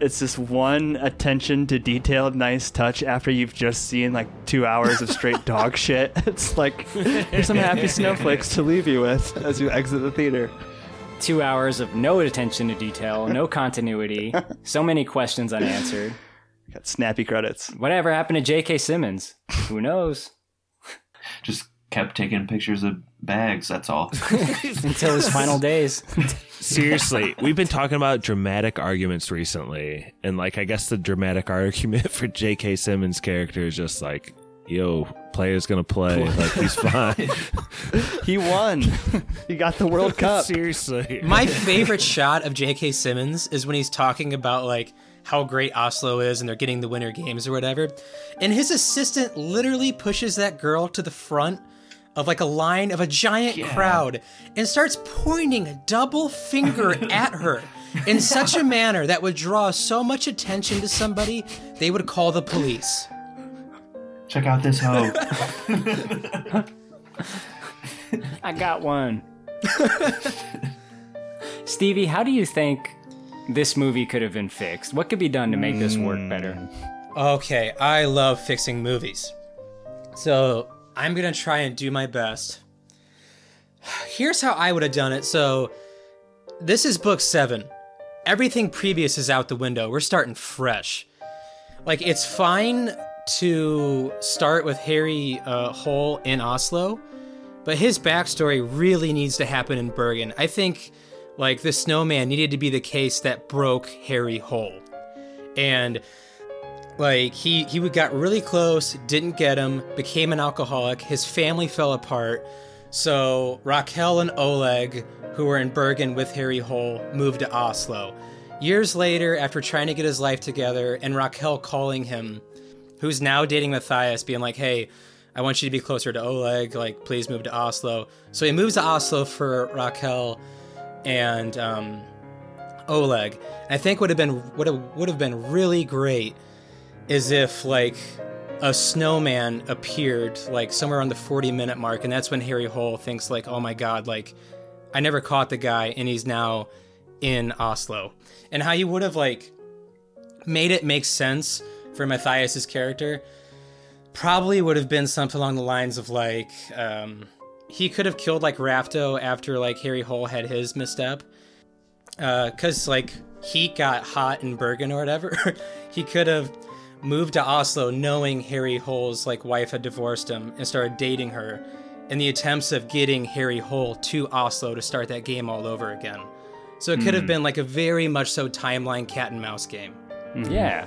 it's this one attention to detail, nice touch after you've just seen like two hours of straight dog shit. It's like here's some happy snowflakes to leave you with as you exit the theater. Two hours of no attention to detail, no continuity, so many questions unanswered. Got snappy credits. Whatever happened to J.K. Simmons? Who knows? Just kept taking pictures of bags. That's all. Until his final days. Seriously, we've been talking about dramatic arguments recently, and like I guess the dramatic argument for J.K. Simmons' character is just like, "Yo, player's gonna play, like he's fine." he won. he got the World Cup. Seriously, My favorite shot of J.K. Simmons is when he's talking about like how great Oslo is and they're getting the winter games or whatever. And his assistant literally pushes that girl to the front of like a line of a giant crowd and starts pointing a double finger at her in such a manner that would draw so much attention to somebody they would call the police. Check out this hoe. I got one. Stevie, how do you think this movie could have been fixed? What could be done to make this work better? Mm. Okay, I love fixing movies. So I'm gonna try and do my best. Here's how I would have done it. So this is book seven. Everything previous is out the window. We're starting fresh. Like it's fine to start with Harry uh, Hole in Oslo, but his backstory really needs to happen in Bergen. I think like the snowman needed to be the case that broke Harry Hole. And like he he got really close, didn't get him, became an alcoholic. His family fell apart. So Rakel and Oleg, who were in Bergen with Harry Hole, moved to Oslo. Years later, after trying to get his life together, and Rakel calling him, who's now dating Matthias, being like, "Hey, I want you to be closer to Oleg. Like, please move to Oslo." So he moves to Oslo for Rakel and um, Oleg. I think would have been would have would have been really great is if like a snowman appeared like somewhere on the 40 minute mark and that's when harry hole thinks like oh my god like i never caught the guy and he's now in oslo. And how you would have like made it make sense for matthias's character probably would have been something along the lines of like um, he could have killed like rafto after like harry hole had his misstep because like he got hot in bergen or whatever. He could have moved to Oslo knowing Harry Hole's like wife had divorced him and started dating her in the attempts of getting Harry Hole to Oslo to start that game all over again. So it could have Hmm. been like a very much so timeline cat and mouse game. Yeah.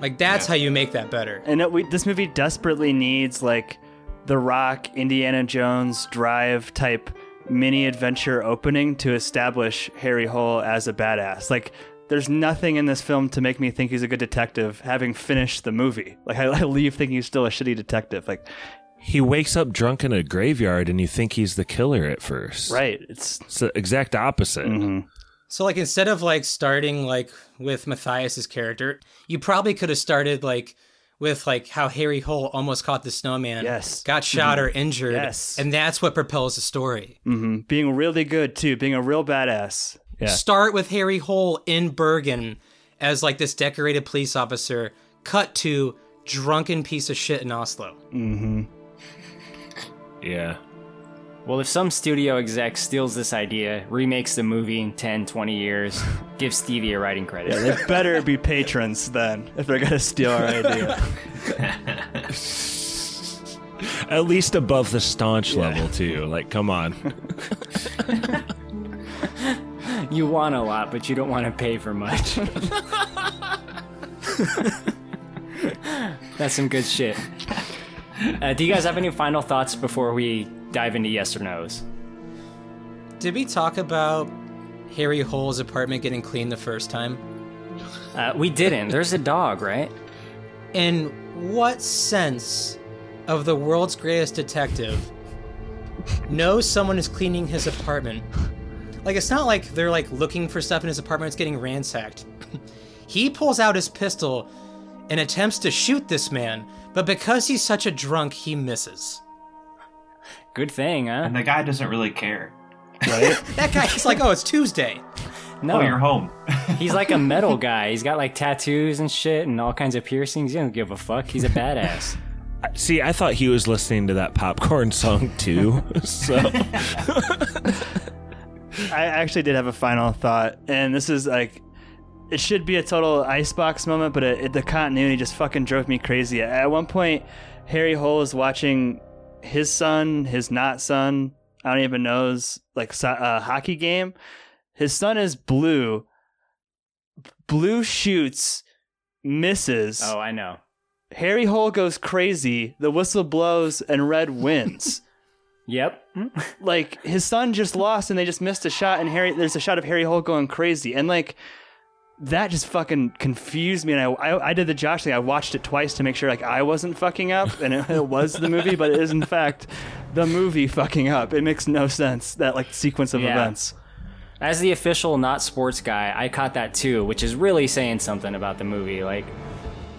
Like that's how you make that better. And it, we, this movie desperately needs like the Rock, Indiana Jones drive type mini adventure opening to establish Harry Hole as a badass. Like, there's nothing in this film to make me think he's a good detective, having finished the movie. Like, I, I leave thinking he's still a shitty detective. Like, he wakes up drunk in a graveyard, and you think he's the killer at first. right? It's It's the exact opposite. So like instead of like starting like with Matthias's character, you probably could have started like with like how Harry Hole almost caught the snowman. Yes. Got shot Mhm. or injured. Yes. And that's what propels the story. hmm being really good too, being a real badass. Yeah. Start with Harry Hole in Bergen as like this decorated police officer, cut to drunken piece of shit in Oslo. Mm-hmm. Yeah. Well, if some studio exec steals this idea, remakes the movie in 10, 20 years, give Stevie a writing credit. Yeah, they better be patrons then if they're gonna steal our idea. At least above the staunch level, too. Like, come on. you want a lot, but you don't want to pay for much. That's some good shit. Uh, do you guys have any final thoughts before we dive into yes or no's? Did we talk about Harry Hole's apartment getting cleaned the first time? Uh, we didn't. There's a dog, right? In what sense of the world's greatest detective knows someone is cleaning his apartment? Like, it's not like they're like looking for stuff in his apartment, it's getting ransacked. he pulls out his pistol and attempts to shoot this man, but because he's such a drunk, he misses. Good thing, huh? And the guy doesn't really care. Right? That guy he's like, oh, it's Tuesday. No. Oh, you're home. He's like a metal guy. He's got like tattoos and shit and all kinds of piercings. He don't give a fuck. He's a badass. See, I thought he was listening to that popcorn song too. so I actually did have a final thought, and this is like, it should be a total icebox moment, but it, it, the continuity just fucking drove me crazy. At one point, Harry Hole is watching his son, his not son, I don't even knows, like a uh, hockey game. His son is blue. Blue shoots, misses. Oh, I know. Harry Hole goes crazy. The whistle blows, and red wins. Yep. like his son just lost and they just missed a shot and Harry there's a shot of Harry Hole going crazy and like that just fucking confused me and I, I, I did the Josh thing I watched it twice to make sure like I wasn't fucking up and it, it was the movie but it is in fact the movie fucking up it makes no sense that like sequence of Yeah. events As the official not sports guy, I caught that too, which is really saying something about the movie. Like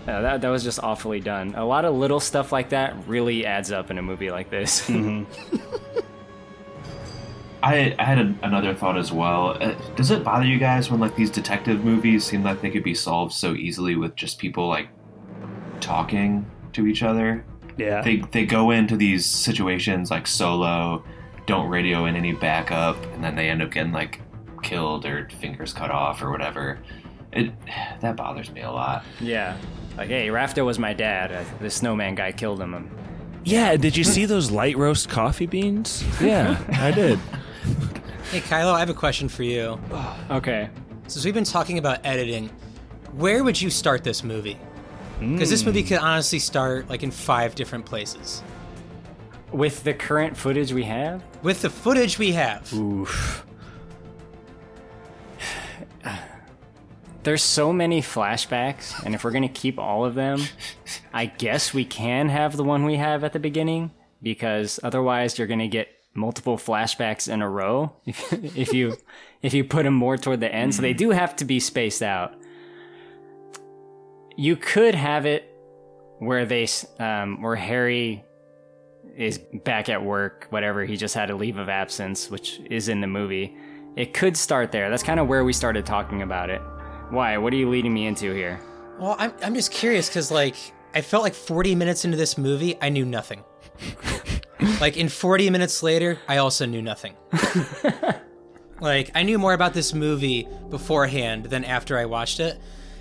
uh, that that was just awfully done. A lot of little stuff like that really adds up in a movie like this. I, I had a, another thought as well. Uh, does it bother you guys when like these detective movies seem like they could be solved so easily with just people like talking to each other? yeah They they go into these situations like solo, don't radio in any backup, and then they end up getting like killed or fingers cut off or whatever. It that bothers me a lot. yeah. Like, hey, Rafto was my dad. Uh, the snowman guy killed him. yeah, did you see those light roast coffee beans? Yeah, I did. Hey, Kylo, I have a question for you. Okay. Since we've been talking about editing, where would you start this movie? Because this movie could honestly start like in five different places. With the current footage we have, With the footage we have, oof there's so many flashbacks, and if we're gonna keep all of them, I guess we can have the one we have at the beginning because otherwise you're gonna get multiple flashbacks in a row if you if you put them more toward the end. So they do have to be spaced out. You could have it where they um, where Harry is back at work, whatever. He just had a leave of absence, which is in the movie. It could start there. That's kind of where we started talking about it. Why? What are you leading me into here? well, I'm, I'm just curious because like I felt like 40 minutes into this movie, I knew nothing. like in 40 minutes later, I also knew nothing. like I knew more about this movie beforehand than after I watched it,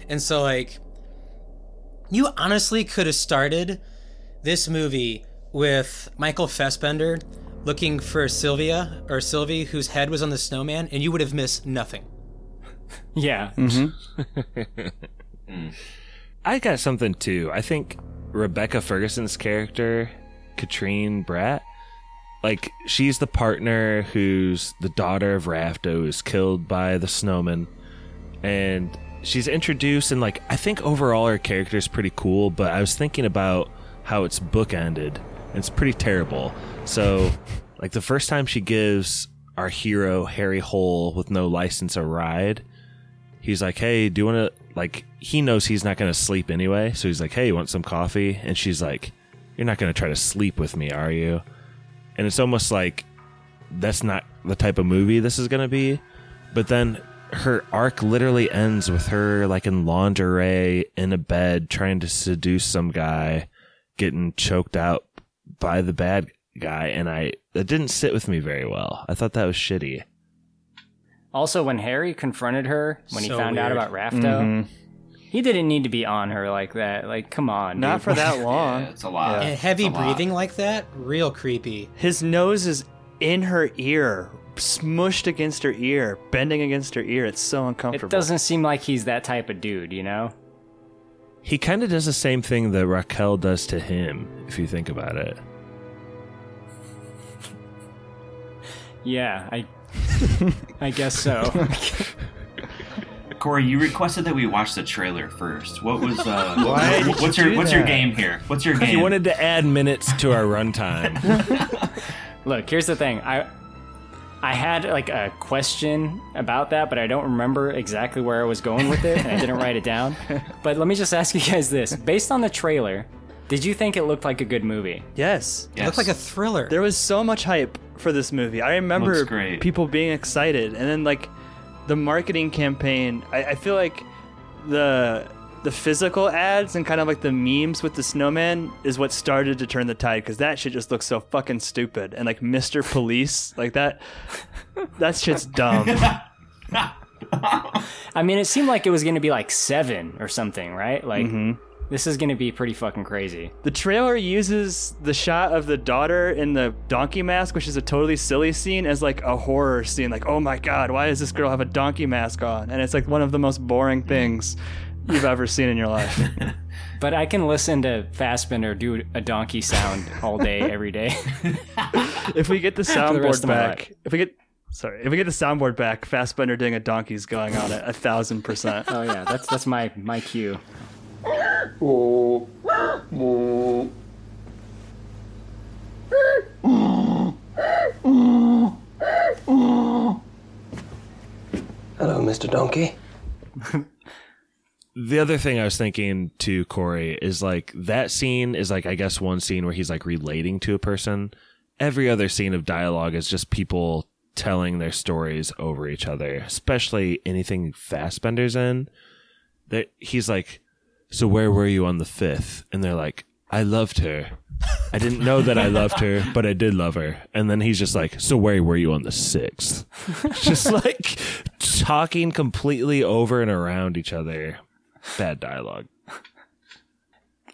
and so like you honestly could have started this movie with Michael Fassbender looking for Sylvia or Sylvie whose head was on the snowman, and you would have missed nothing. Yeah. Mm-hmm. I got something too. I think Rebecca Ferguson's character, Katrine Bratt, like she's the partner who's the daughter of Rafto who's killed by the snowman. And she's introduced and like I think overall her character is pretty cool, but I was thinking about how it's bookended. and It's pretty terrible. So like the first time she gives our hero Harry Hole with no license a ride, he's like, "Hey, do you want to like?" He knows he's not going to sleep anyway, so he's like, "Hey, you want some coffee?" And she's like, "You're not going to try to sleep with me, are you?" And it's almost like that's not the type of movie this is going to be. But then her arc literally ends with her like in lingerie in a bed trying to seduce some guy, getting choked out by the bad guy, and I that didn't sit with me very well. I thought that was shitty. Also, when Harry confronted her when he So found out weird. about Rafto, mm-hmm. he didn't need to be on her like that. Like, come on, not dude. for that long Yeah, it's a lot. And heavy It's a lot. breathing like that, real creepy. his nose is in her ear smushed against her ear bending against her ear it's so uncomfortable It doesn't seem like he's that type of dude, you know? He kind of does the same thing that Rakel does to him, if you think about it. Yeah, I, I guess so. Corey, you requested that we watch the trailer first. What was uh? Why did what's you your do what's your that? game here? What's your game? He wanted to add minutes to our runtime. Look, here's the thing. I, I had like a question about that, but I don't remember exactly where I was going with it, and I didn't write it down. But let me just ask you guys this: based on the trailer, did you think it looked like a good movie? yes It looked like a thriller. there was so much hype for this movie i remember people being excited and then like the marketing campaign. I, I feel like the the physical ads and kind of like the memes with the snowman is what started to turn the tide because that shit just looks so fucking stupid and like Mr. Police like that that shit's dumb. I mean, it seemed like it was going to be like seven or something, right? Like, Mhm. This is going to be pretty fucking crazy. The trailer uses the shot of the daughter in the donkey mask, which is a totally silly scene, as like a horror scene. Like, oh my god, why does this girl have a donkey mask on? And it's like one of the most boring mm. things you've ever seen in your life. But I can listen to Fassbender do a donkey sound all day, every day. if we get the For the soundboard back, if we get sorry, if we get the soundboard back, Fassbender doing a donkey's going on it a thousand percent. Oh yeah, that's that's my my cue. Hello, Mr. Donkey. The other thing I was thinking to Corey is like that scene is like I guess one scene where he's like relating to a person. Every other scene of dialogue is just people telling their stories over each other, especially anything Fassbender's in. That he's like, "So where were you on the fifth? And they're like, "I loved her. I didn't know that I loved her, but I did love her." And then he's just like, "So where were you on the sixth? just like talking completely over and around each other. Bad dialogue.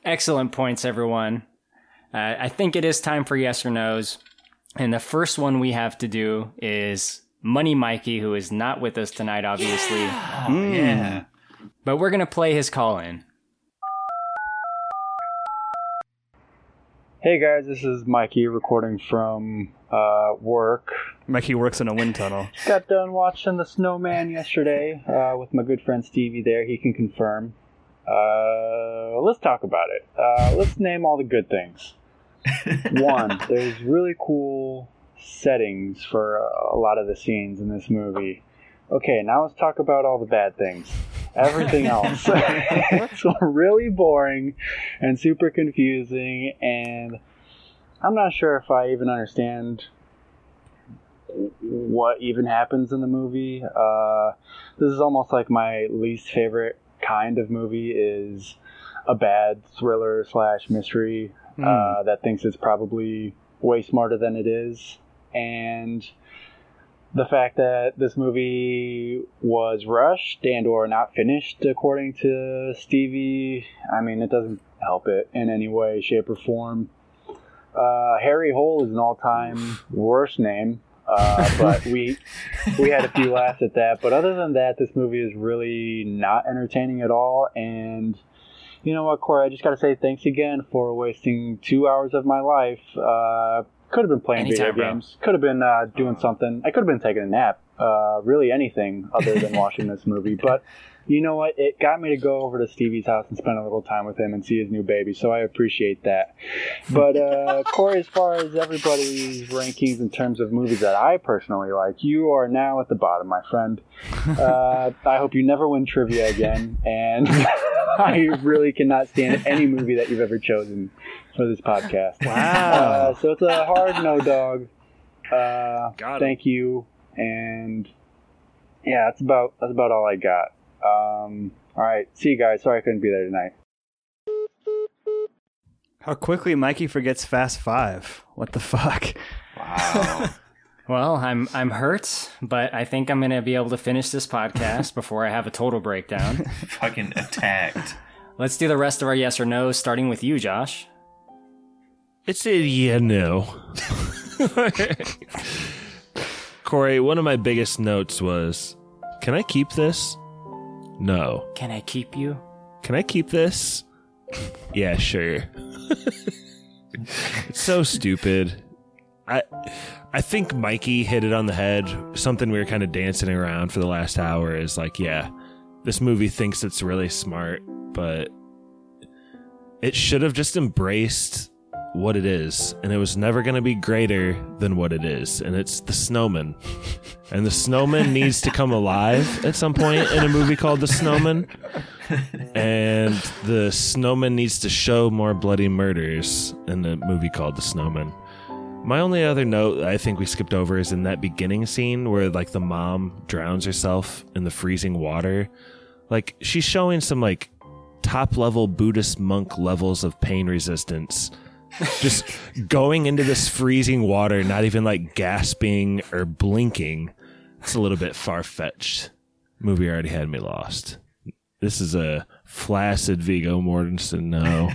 Excellent points, everyone. Uh, I think it is time for yes or no's. And the first one we have to do is Money Mikey, who is not with us tonight, obviously. yeah. But we're going to play his call in. Hey guys, this is Mikey recording from uh, work. Mikey works in a wind tunnel. Got done watching The Snowman yesterday uh, with my good friend Stevie there. He can confirm. Uh, let's talk about it. Uh, let's name all the good things. One, there's really cool settings for a lot of the scenes in this movie. Okay, now let's talk about all the bad things. Everything else. it's really boring and super confusing, and I'm not sure if I even understand what even happens in the movie. Uh, this is almost like my least favorite kind of movie is a bad thriller slash mystery uh, that thinks it's probably way smarter than it is, and the fact that this movie was rushed and or not finished according to Stevie, I mean, it doesn't help it in any way, shape, or form. Uh, Harry Hole is an all-time worst name, uh, but we we had a few laughs at that. But other than that, this movie is really not entertaining at all. And you know what, Corey? I just got to say thanks again for wasting two hours of my life. Uh, could have been playing Anytime, video bro. games. Could have been uh, doing something. I could have been taking a nap. Uh, really, anything other than watching this movie. But you know what? It got me to go over to Stevie's house and spend a little time with him and see his new baby. So I appreciate that. But uh, Corey, as far as everybody's rankings in terms of movies that I personally like, you are now at the bottom, my friend. Uh, I hope you never win trivia again, and I really cannot stand any movie that you've ever chosen for this podcast. Wow. Uh, so it's a hard no, dog. Uh, Got 'em. thank you, and yeah, that's about that's about all I got. Um, all right, see you guys. Sorry I couldn't be there tonight. How quickly Mikey forgets Fast Five. What the fuck? Wow. Well, I'm I'm hurt, but I think I'm going to be able to finish this podcast before I have a total breakdown. Fucking attacked. Let's do the rest of our yes or no, starting with you, Josh. It's a yeah no. Corey, one of my biggest notes was, "Can I keep this?" No. Can I keep you? Can I keep this? yeah, sure. it's so stupid. I I think Mikey hit it on the head. Something we were kind of dancing around for the last hour is like, yeah, this movie thinks it's really smart, but it should have just embraced what it is, and it was never going to be greater than what it is, and it's the snowman. And the snowman needs to come alive at some point in a movie called The Snowman. And the snowman needs to show more bloody murders in a movie called The Snowman. My only other note I think we skipped over is in that beginning scene where like the mom drowns herself in the freezing water. Like she's showing some like top level Buddhist monk levels of pain resistance. Just going into this freezing water, not even like gasping or blinking. It's a little bit far fetched. Movie already had me lost. This is a flaccid Viggo Mortensen no.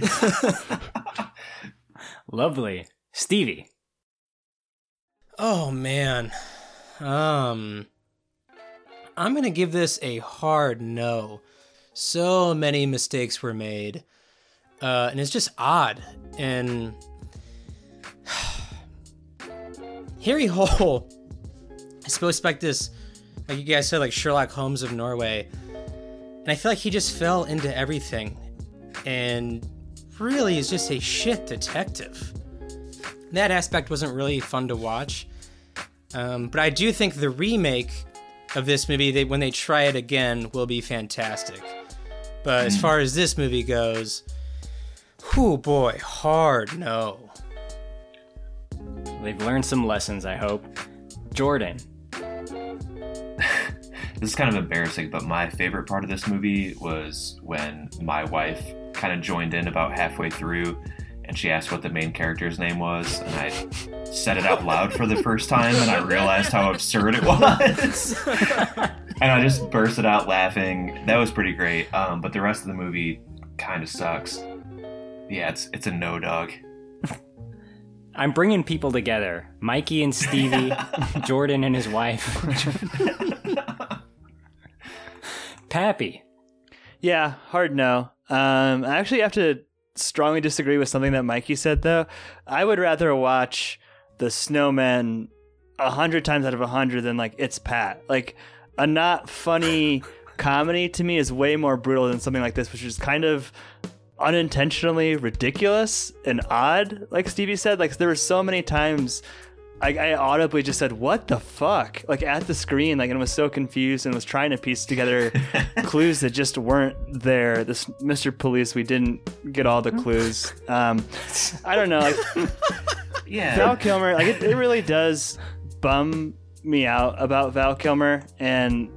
Lovely. Stevie. Oh man. Um I'm going to give this a hard no. So many mistakes were made. Uh, and it's just odd. And Harry Hole is supposed to like this, like you guys said, like Sherlock Holmes of Norway. And I feel like he just fell into everything. And really is just a shit detective. That aspect wasn't really fun to watch. Um, but I do think the remake of this movie, they, when they try it again, will be fantastic. But as far as this movie goes, whew boy, hard no. They've learned some lessons, I hope. Jordan. This is kind of embarrassing, but my favorite part of this movie was when my wife kind of joined in about halfway through and she asked what the main character's name was, and I said it out loud for the first time, and I realized how absurd it was. and I just bursted out laughing. That was pretty great. Um, but the rest of the movie kind of sucks. Yeah, it's it's a no dog. I'm bringing people together. Mikey and Stevie, Jordan and his wife. Pappy. Yeah, hard no. Um, I actually have to strongly disagree with something that Mikey said, though. I would rather watch The Snowman a hundred times out of a hundred than like It's Pat. Like a not funny comedy to me is way more brutal than something like this, which is kind of unintentionally ridiculous and odd. Like Stevie said, like there were so many times I, I audibly just said, "What the fuck?" Like at the screen, like and was so confused and was trying to piece together clues that just weren't there. This Mr. Police, we didn't get all the clues. Um, I don't know. Like, Yeah. Val Kilmer, like it, it really does bum me out about Val Kilmer, and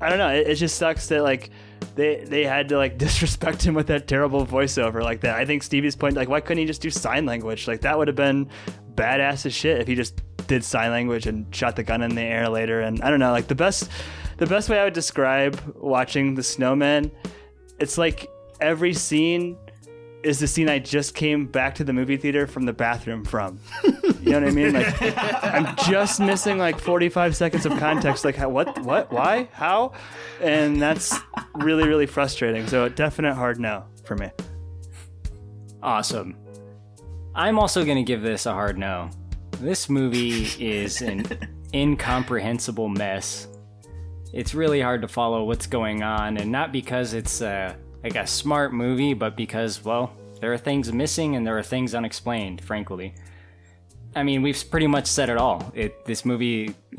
I don't know. It, it just sucks that like they they had to like disrespect him with that terrible voiceover like that. I think Stevie's point, like, why couldn't he just do sign language? Like that would have been badass as shit if he just did sign language and shot the gun in the air later. And I don't know, like the best the best way I would describe watching the snowman, it's like every scene is the scene I just came back to the movie theater from the bathroom from. You know what I mean? Like I'm just missing like 45 seconds of context. Like what, what, why, how, and that's really, really frustrating. So a definite hard no for me. Awesome. I'm also going to give this a hard no. This movie is an incomprehensible mess. It's really hard to follow what's going on, and not because it's uh, like a smart movie, but because, well, there are things missing and there are things unexplained, frankly. I mean, we've pretty much said it all. It this movie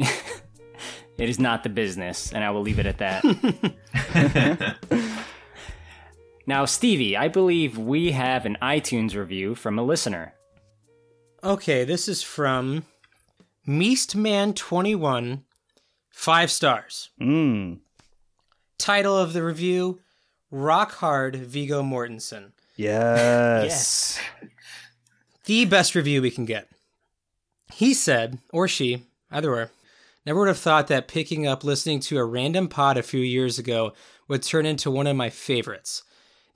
it is not the business, and I will leave it at that. now, Stevie, I believe we have an iTunes review from a listener. Okay, this is from Meastman21, five stars. Mm. Title of the review Rock Hard Viggo Mortensen. Yes. The best review we can get. He said, or she, either or, never would have thought that picking up listening to a random pod a few years ago would turn into one of my favorites.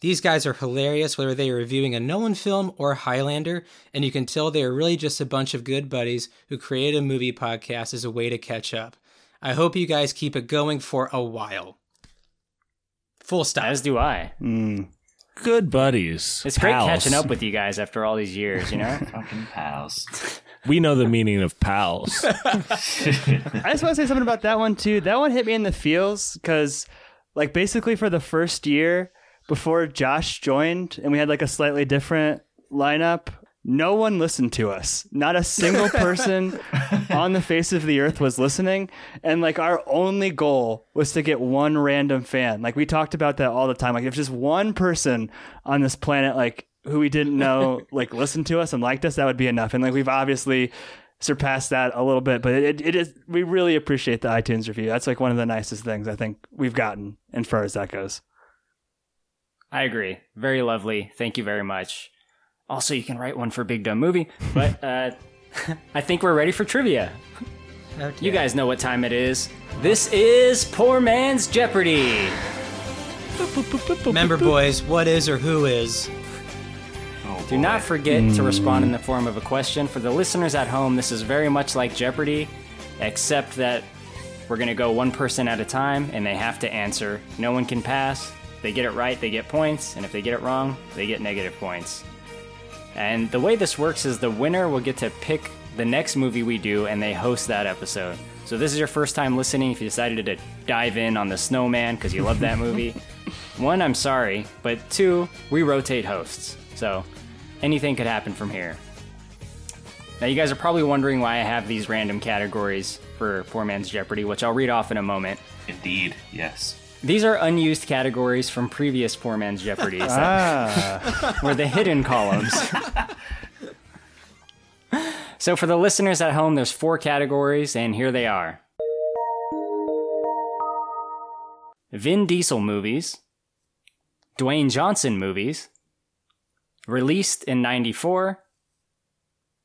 These guys are hilarious, whether they are reviewing a Nolan film or Highlander, and you can tell they are really just a bunch of good buddies who created a movie podcast as a way to catch up. I hope you guys keep it going for a while. Full stop. As do I. Mm. Good buddies. It's great catching up with you guys after all these years, you know? Fucking pals. We know the meaning of pals. I just want to say something about that one too. That one hit me in the feels because, like, basically for the first year before Josh joined, and we had like a slightly different lineup. No one listened to us. Not a single person on the face of the earth was listening. And like our only goal was to get one random fan. Like we talked about that all the time. Like if just one person on this planet like who we didn't know like listened to us and liked us, that would be enough. And like we've obviously surpassed that a little bit, but it, it is we really appreciate the iTunes review. That's like one of the nicest things I think we've gotten as far as that goes. I agree. Very lovely. Thank you very much. Also, you can write one for Big Dumb Movie, but uh, I think we're ready for trivia. You guys know what time it is. This is Poor Man's Jeopardy. Remember, boys, what is or who is? Do not forget to respond in the form of a question. For the listeners at home, this is very much like Jeopardy, except that we're going to go one person at a time and they have to answer. No one can pass. They get it right, they get points, and if they get it wrong, they get negative points. And the way this works is the winner will get to pick the next movie we do and they host that episode. So this is your first time listening if you decided to dive in on The Snowman because you love that movie. One, I'm sorry, but two, we rotate hosts. So anything could happen from here. Now, you guys are probably wondering why I have these random categories for Poor Man's Jeopardy, which I'll read off in a moment. Indeed, yes. These are unused categories from previous Poor Man's Jeopardy, Ah. were the hidden columns. so, for the listeners at home, there's four categories, and here they are Vin Diesel movies, Dwayne Johnson movies, released in 94,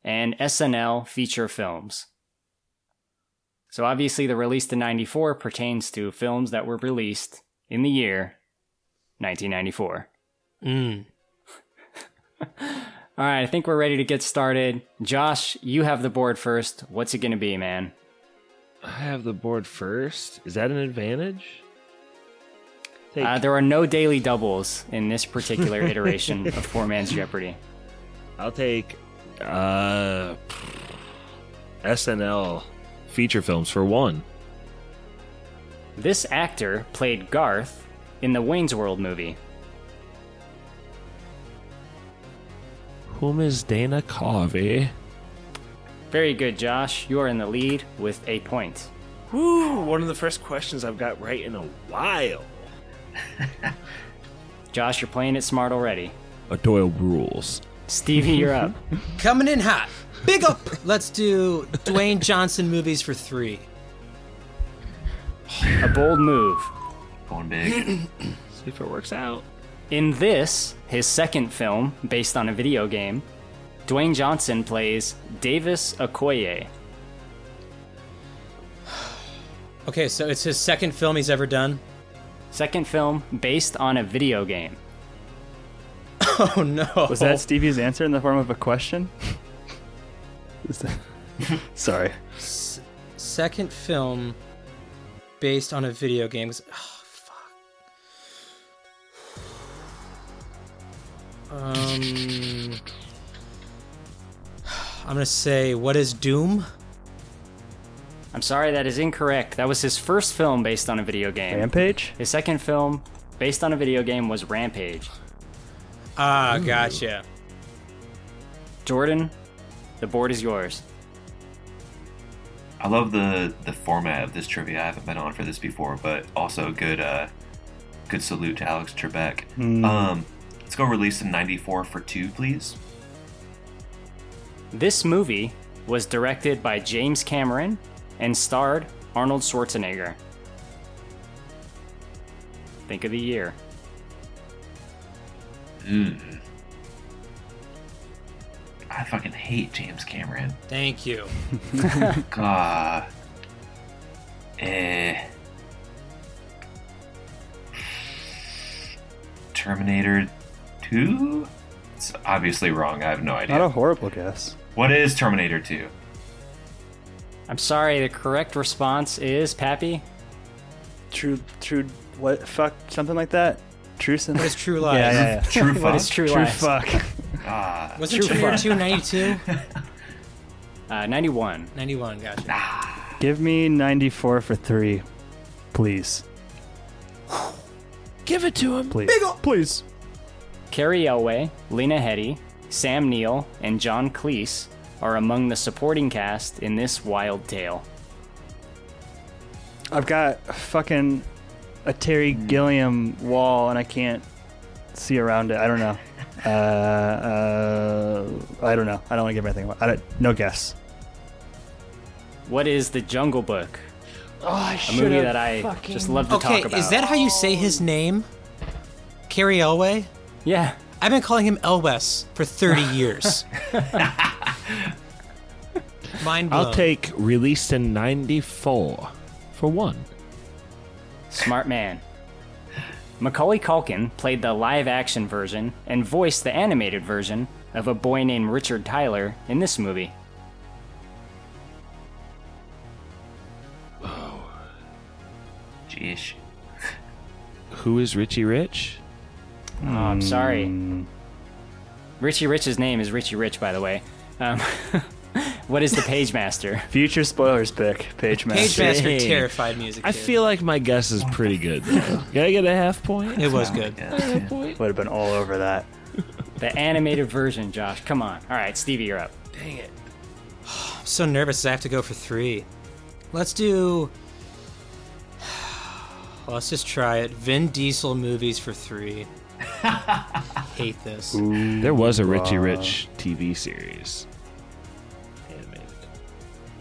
and SNL feature films. So obviously the release to 94 pertains to films that were released in the year 1994. Mm. All right, I think we're ready to get started. Josh, you have the board first. What's it going to be, man? I have the board first. Is that an advantage? Uh, there are no daily doubles in this particular iteration of Poor Man's Jeopardy. I'll take uh, SNL feature films for one. This actor played Garth in the Wayne's World movie. Whom is Dana Carvey? Eh? Very good, Josh. You are in the lead with a point. Woo! One of the first questions I've got right in a while. Josh, you're playing it smart already. A Doyle rules. Stevie, you're up. Coming in hot. Big up. Let's do Dwayne Johnson movies for three. A bold move. Going big. See if it works out. In this, his second film, based on a video game, Dwayne Johnson plays Davis Okoye. Okay, so it's his second film he's ever done. Second film based on a video game. Oh no. Was that Stevie's answer in the form of a question? Is that- Sorry. second film based on a video game? 'Cause- Oh, fuck. Um, I'm gonna say, what is Doom? I'm sorry, that is incorrect. That was his first film based on a video game. Rampage? His second film based on a video game was Rampage. Ah, gotcha. Jordan, the board is yours. I love the the format of this trivia. I haven't been on for this before, but also a good uh, good salute to Alex Trebek. Hmm. Um, let's go release in '94 for two, please. This movie was directed by James Cameron and starred Arnold Schwarzenegger. Think of the year. Mm. I fucking hate James Cameron. Thank you. God. Eh. Terminator 2? It's obviously wrong. I have no idea. Not a horrible guess. What is Terminator 2? I'm sorry, the correct response is Pappy. True, true, what, fuck, something like that? True sin- What is True Lies? Yeah, yeah, yeah. True What fuck. is True True Lies? fuck. Ah. Was it True Terminator 2 92? Uh, 91. 91, gotcha. Give me 94 for three, please. Give it to him. Please. Please. Cary Elway, Lena Headey, Sam Neill, and John Cleese are among the supporting cast in this wild tale. I've got fucking a Terry Gilliam wall and I can't see around it. I don't know. Uh, uh, I don't know. I don't want to give anything. away. I don't. No guess. What is The Jungle Book? Oh, I A movie that I just love to okay, talk about. is that how you say his name? Cary Elway? Yeah. I've been calling him Elwes for 30 years. Mind blown. I'll take released in 94 for one. Smart man. Macaulay Culkin played the live action version and voiced the animated version of a boy named Richard Tyler in this movie. Oh. Jeez. Who is Richie Rich? Oh, I'm sorry. Richie Rich's name is Richie Rich, by the way. Um, what is the Page Master? Future spoilers pick. Page Master. Page Master Hey. terrified music. I kid. feel like my guess is pretty good. Though. Can I get a half point? it was good. Would have been all over that. The animated version, Josh. Come on. All right, Stevie, you're up. Dang it. I'm so nervous I have to go for three. Let's do. Let's just try it. Vin Diesel movies for three. Hate this. There was a Richie Rich TV series.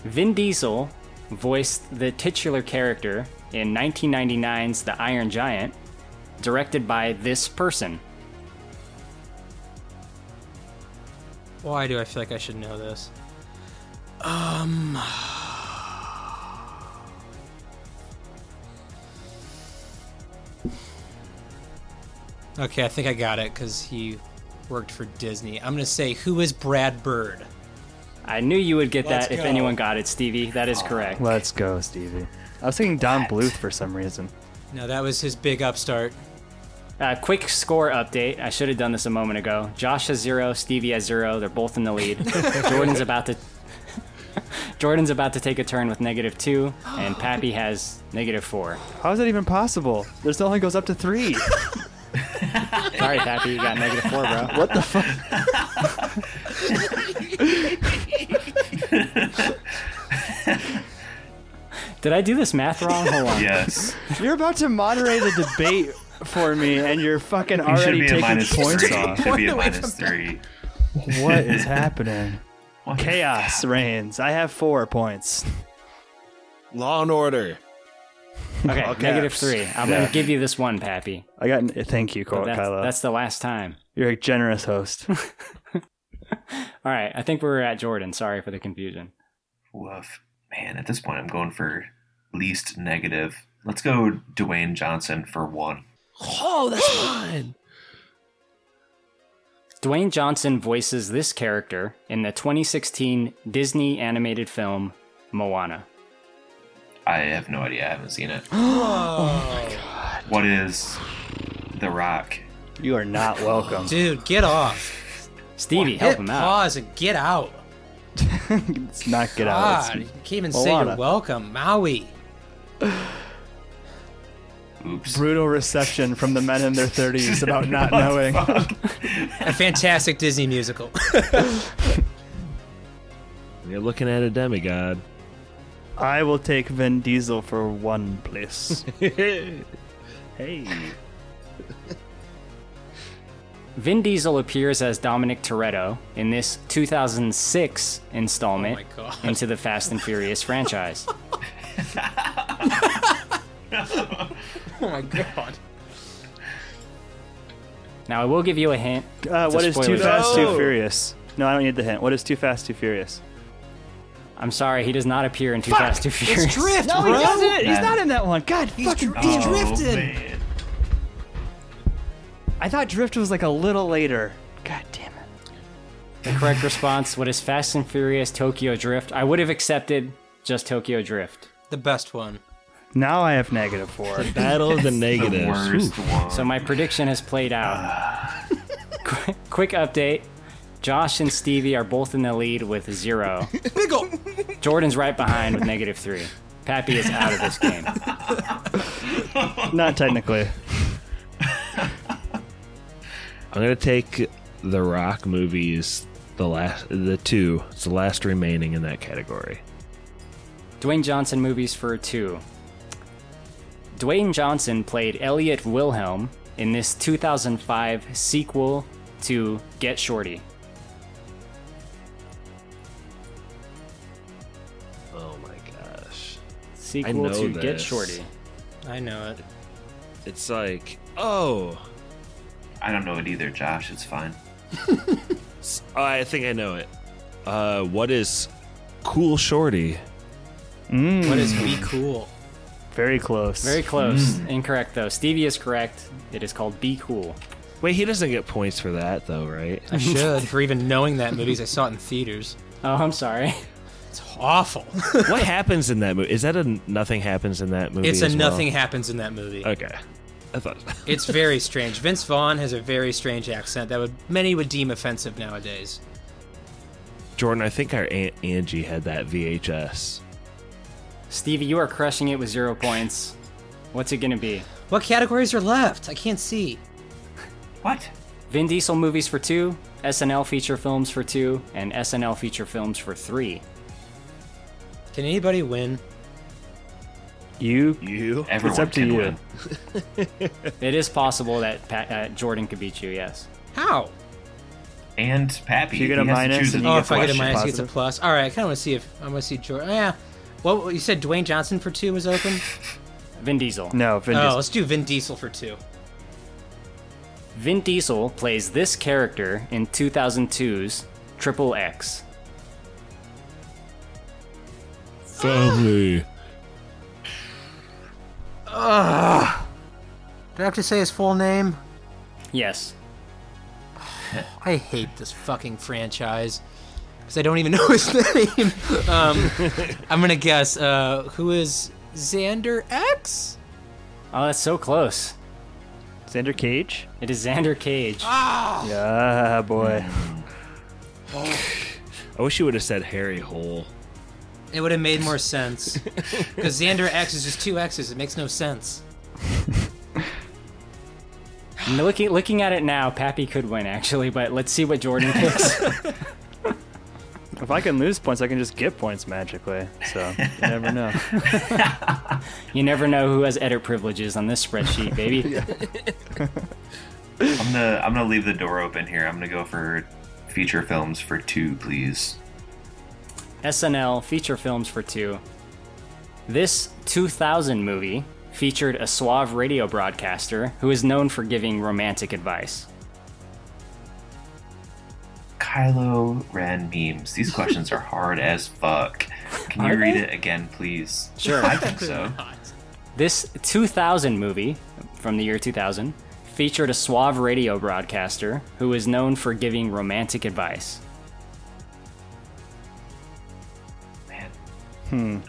Vin Diesel voiced the titular character in 1999's The Iron Giant, directed by this person. Why do I feel like I should know this? Um. Okay, I think I got it because he worked for Disney. I'm gonna say, who is Brad Bird? I knew you would get Let's that if go. anyone got it, Stevie. That is correct. Let's go, Stevie. I was thinking Don Bluth for some reason. No, that was his big upstart. Uh, quick score update. I should have done this a moment ago. Josh has zero, Stevie has zero. They're both in the lead. Jordan's about to. Jordan's about to take a turn with negative two, and Pappy has negative four. How is that even possible? This only goes up to three. Sorry, Pappy, you got negative four, bro. What the fuck? Did I do this math wrong? Hold on. Yes. You're about to moderate a debate for me, and you're fucking You already taking points three. off. You should be a Point away minus from three. What is happening? Chaos reigns. I have four points. Law and Order. Okay, All negative caps. three. I'm Yeah. gonna give you this one, Pappy. I got. Thank you, But that's, that's the last time. You're a generous host. All right, I think we're at Jordan. Sorry for the confusion. Woof. Man, at this point, I'm going for least negative. Let's go Dwayne Johnson for one. Oh, that's mine. Dwayne Johnson voices this character in the 2016 Disney animated film Moana. I have no idea. I haven't seen it. Oh, my god. What is The Rock? You are not welcome. dude, get off. Stevie, Hit help him out. pause and get out. Let's not get out. God, you It's can't even say you're welcome, Maui. Oops. brutal reception from the men in their 30s about not knowing. A fantastic Disney musical. You're looking at a demigod. I will take Vin Diesel for one place. hey. Vin Diesel appears as Dominic Toretto in this 2006 installment Oh into the Fast and Furious franchise. oh my god. Now, I will give you a hint. Uh, It's a what is Too. Fast, No. Too Furious? No, I don't need the hint. What is Too Fast, Too Furious? I'm sorry, he does not appear in Too Fast, Too Furious. It's Drift, No, bro. he doesn't. He's not in that one. God, He's, fucking dr- he's damn. drifted. man. I thought Drift was like a little later. God damn it. The correct response, what is Fast and Furious Tokyo Drift? I would have accepted just Tokyo Drift. The best one. Now I have negative four. The Battle of the The negatives. worst Ooh. one. So my prediction has played out. Ah. Qu- Quick update. Josh and Stevie are both in the lead with zero. Biggle. Jordan's right behind with negative three. Pappy is out of this game. Not technically. I'm gonna take the Rock movies, the last, the two. It's the last remaining in that category. Dwayne Johnson movies for two. Dwayne Johnson played Elliot Wilhelm in this 2005 sequel to Get Shorty? Oh my gosh. Sequel know to Get. Shorty. I know it. It's like, oh, I don't know it either, Josh. It's fine. I think I know it. Uh, what is Cool Shorty? Mm, What is Be Cool? very close? Very close. Hmm. Incorrect though. Stevie is correct. It is called Be Cool. Wait, he doesn't get points for that though, right? I should for even knowing that movie. 'cause I saw it in theaters. Oh, I'm sorry. It's awful. what happens in that movie? Is that a nothing happens in that movie? it's a as well? nothing happens in that movie. Okay, I. It's very strange. Vince Vaughn has a very strange accent that would many would deem offensive nowadays. Jordan, I think our aunt Angie had that VHS. Stevie, you are crushing it with zero points. What's it gonna be? What categories are left? I can't see. What? Vin Diesel movies for two, SNL feature films for two, and SNL feature films for three. Can anybody win? You. You. Everyone It's up to you. It is possible that Pat, uh, Jordan could beat you. Yes. How? And Pappy. If you get a has to minus and a you Oh, get if I get a question. minus, he gets a plus. All right, I kind of want to see if I want to see Jordan. Yeah. Well, you said Dwayne Johnson for two was open. Vin Diesel. No, Vin oh, Diesel. let's do Vin Diesel for two. Vin Diesel plays this character in 2002's Triple X. Family. Ugh. Do I have to say his full name? Yes. I hate this fucking franchise because I don't even know his name. um, I'm gonna guess. Uh, who is Xander X? Oh, that's so close. Xander Cage. It is Xander Cage. Ah! Yeah, boy. I wish you would have said Harry Hole. It would have made more sense because Xander X is just two X's. It makes no sense. Looking looking at it now, Pappy could win actually, but let's see what Jordan picks. If I can lose points, I can just get points magically. So you never know. you never know who has edit privileges on this spreadsheet, baby. I'm gonna I'm gonna leave the door open here. I'm gonna go for feature films for two, please. SNL feature films for two. This 2000 movie featured a suave radio broadcaster who is known for giving romantic advice. Kylo Ren memes. These questions are hard as fuck. Can you Are read they? it again, please? Sure. I think so. This 2000 movie from the year 2000 featured a suave radio broadcaster who is known for giving romantic advice. Hmm.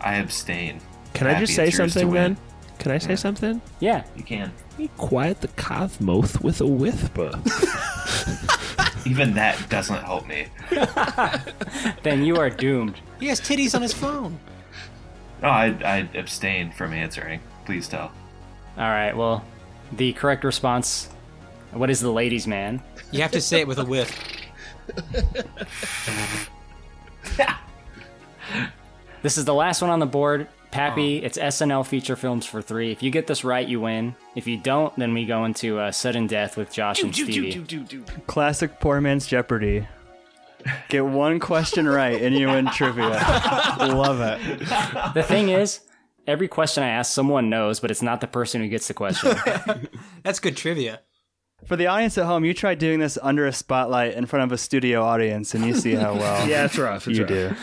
I abstain. Can I just say it's yours to something, win. man? Can I say something? Yeah. You can. Be quiet the cosmos with a whisper. Even that doesn't help me. then you are doomed. He has titties on his phone. No, I, I abstain from answering. Please tell. All right, well, the correct response what is the ladies' man? You have to say it with a whiff. This is the last one on the board. Pappy, it's SNL feature films for three. If you get this right, you win. If you don't, then we go into uh, sudden death with Josh and Stevie. Classic poor man's Jeopardy. Get one question right and you win trivia. Love it. The thing is, every question I ask, someone knows, but it's not the person who gets the question. That's good trivia. For the audience at home, you try doing this under a spotlight in front of a studio audience and you see how well Yeah, it's rough, it's you rough. do.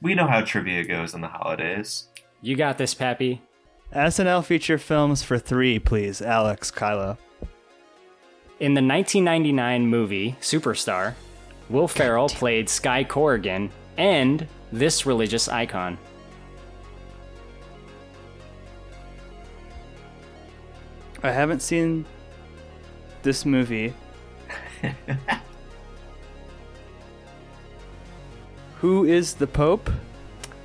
We know how trivia goes in the holidays. You got this, Pappy. SNL feature films for three, please. Alex, Kylo. In the 1999 movie Superstar, Will Ferrell played Sky Corrigan and this religious icon. I haven't seen this movie. Who is the Pope?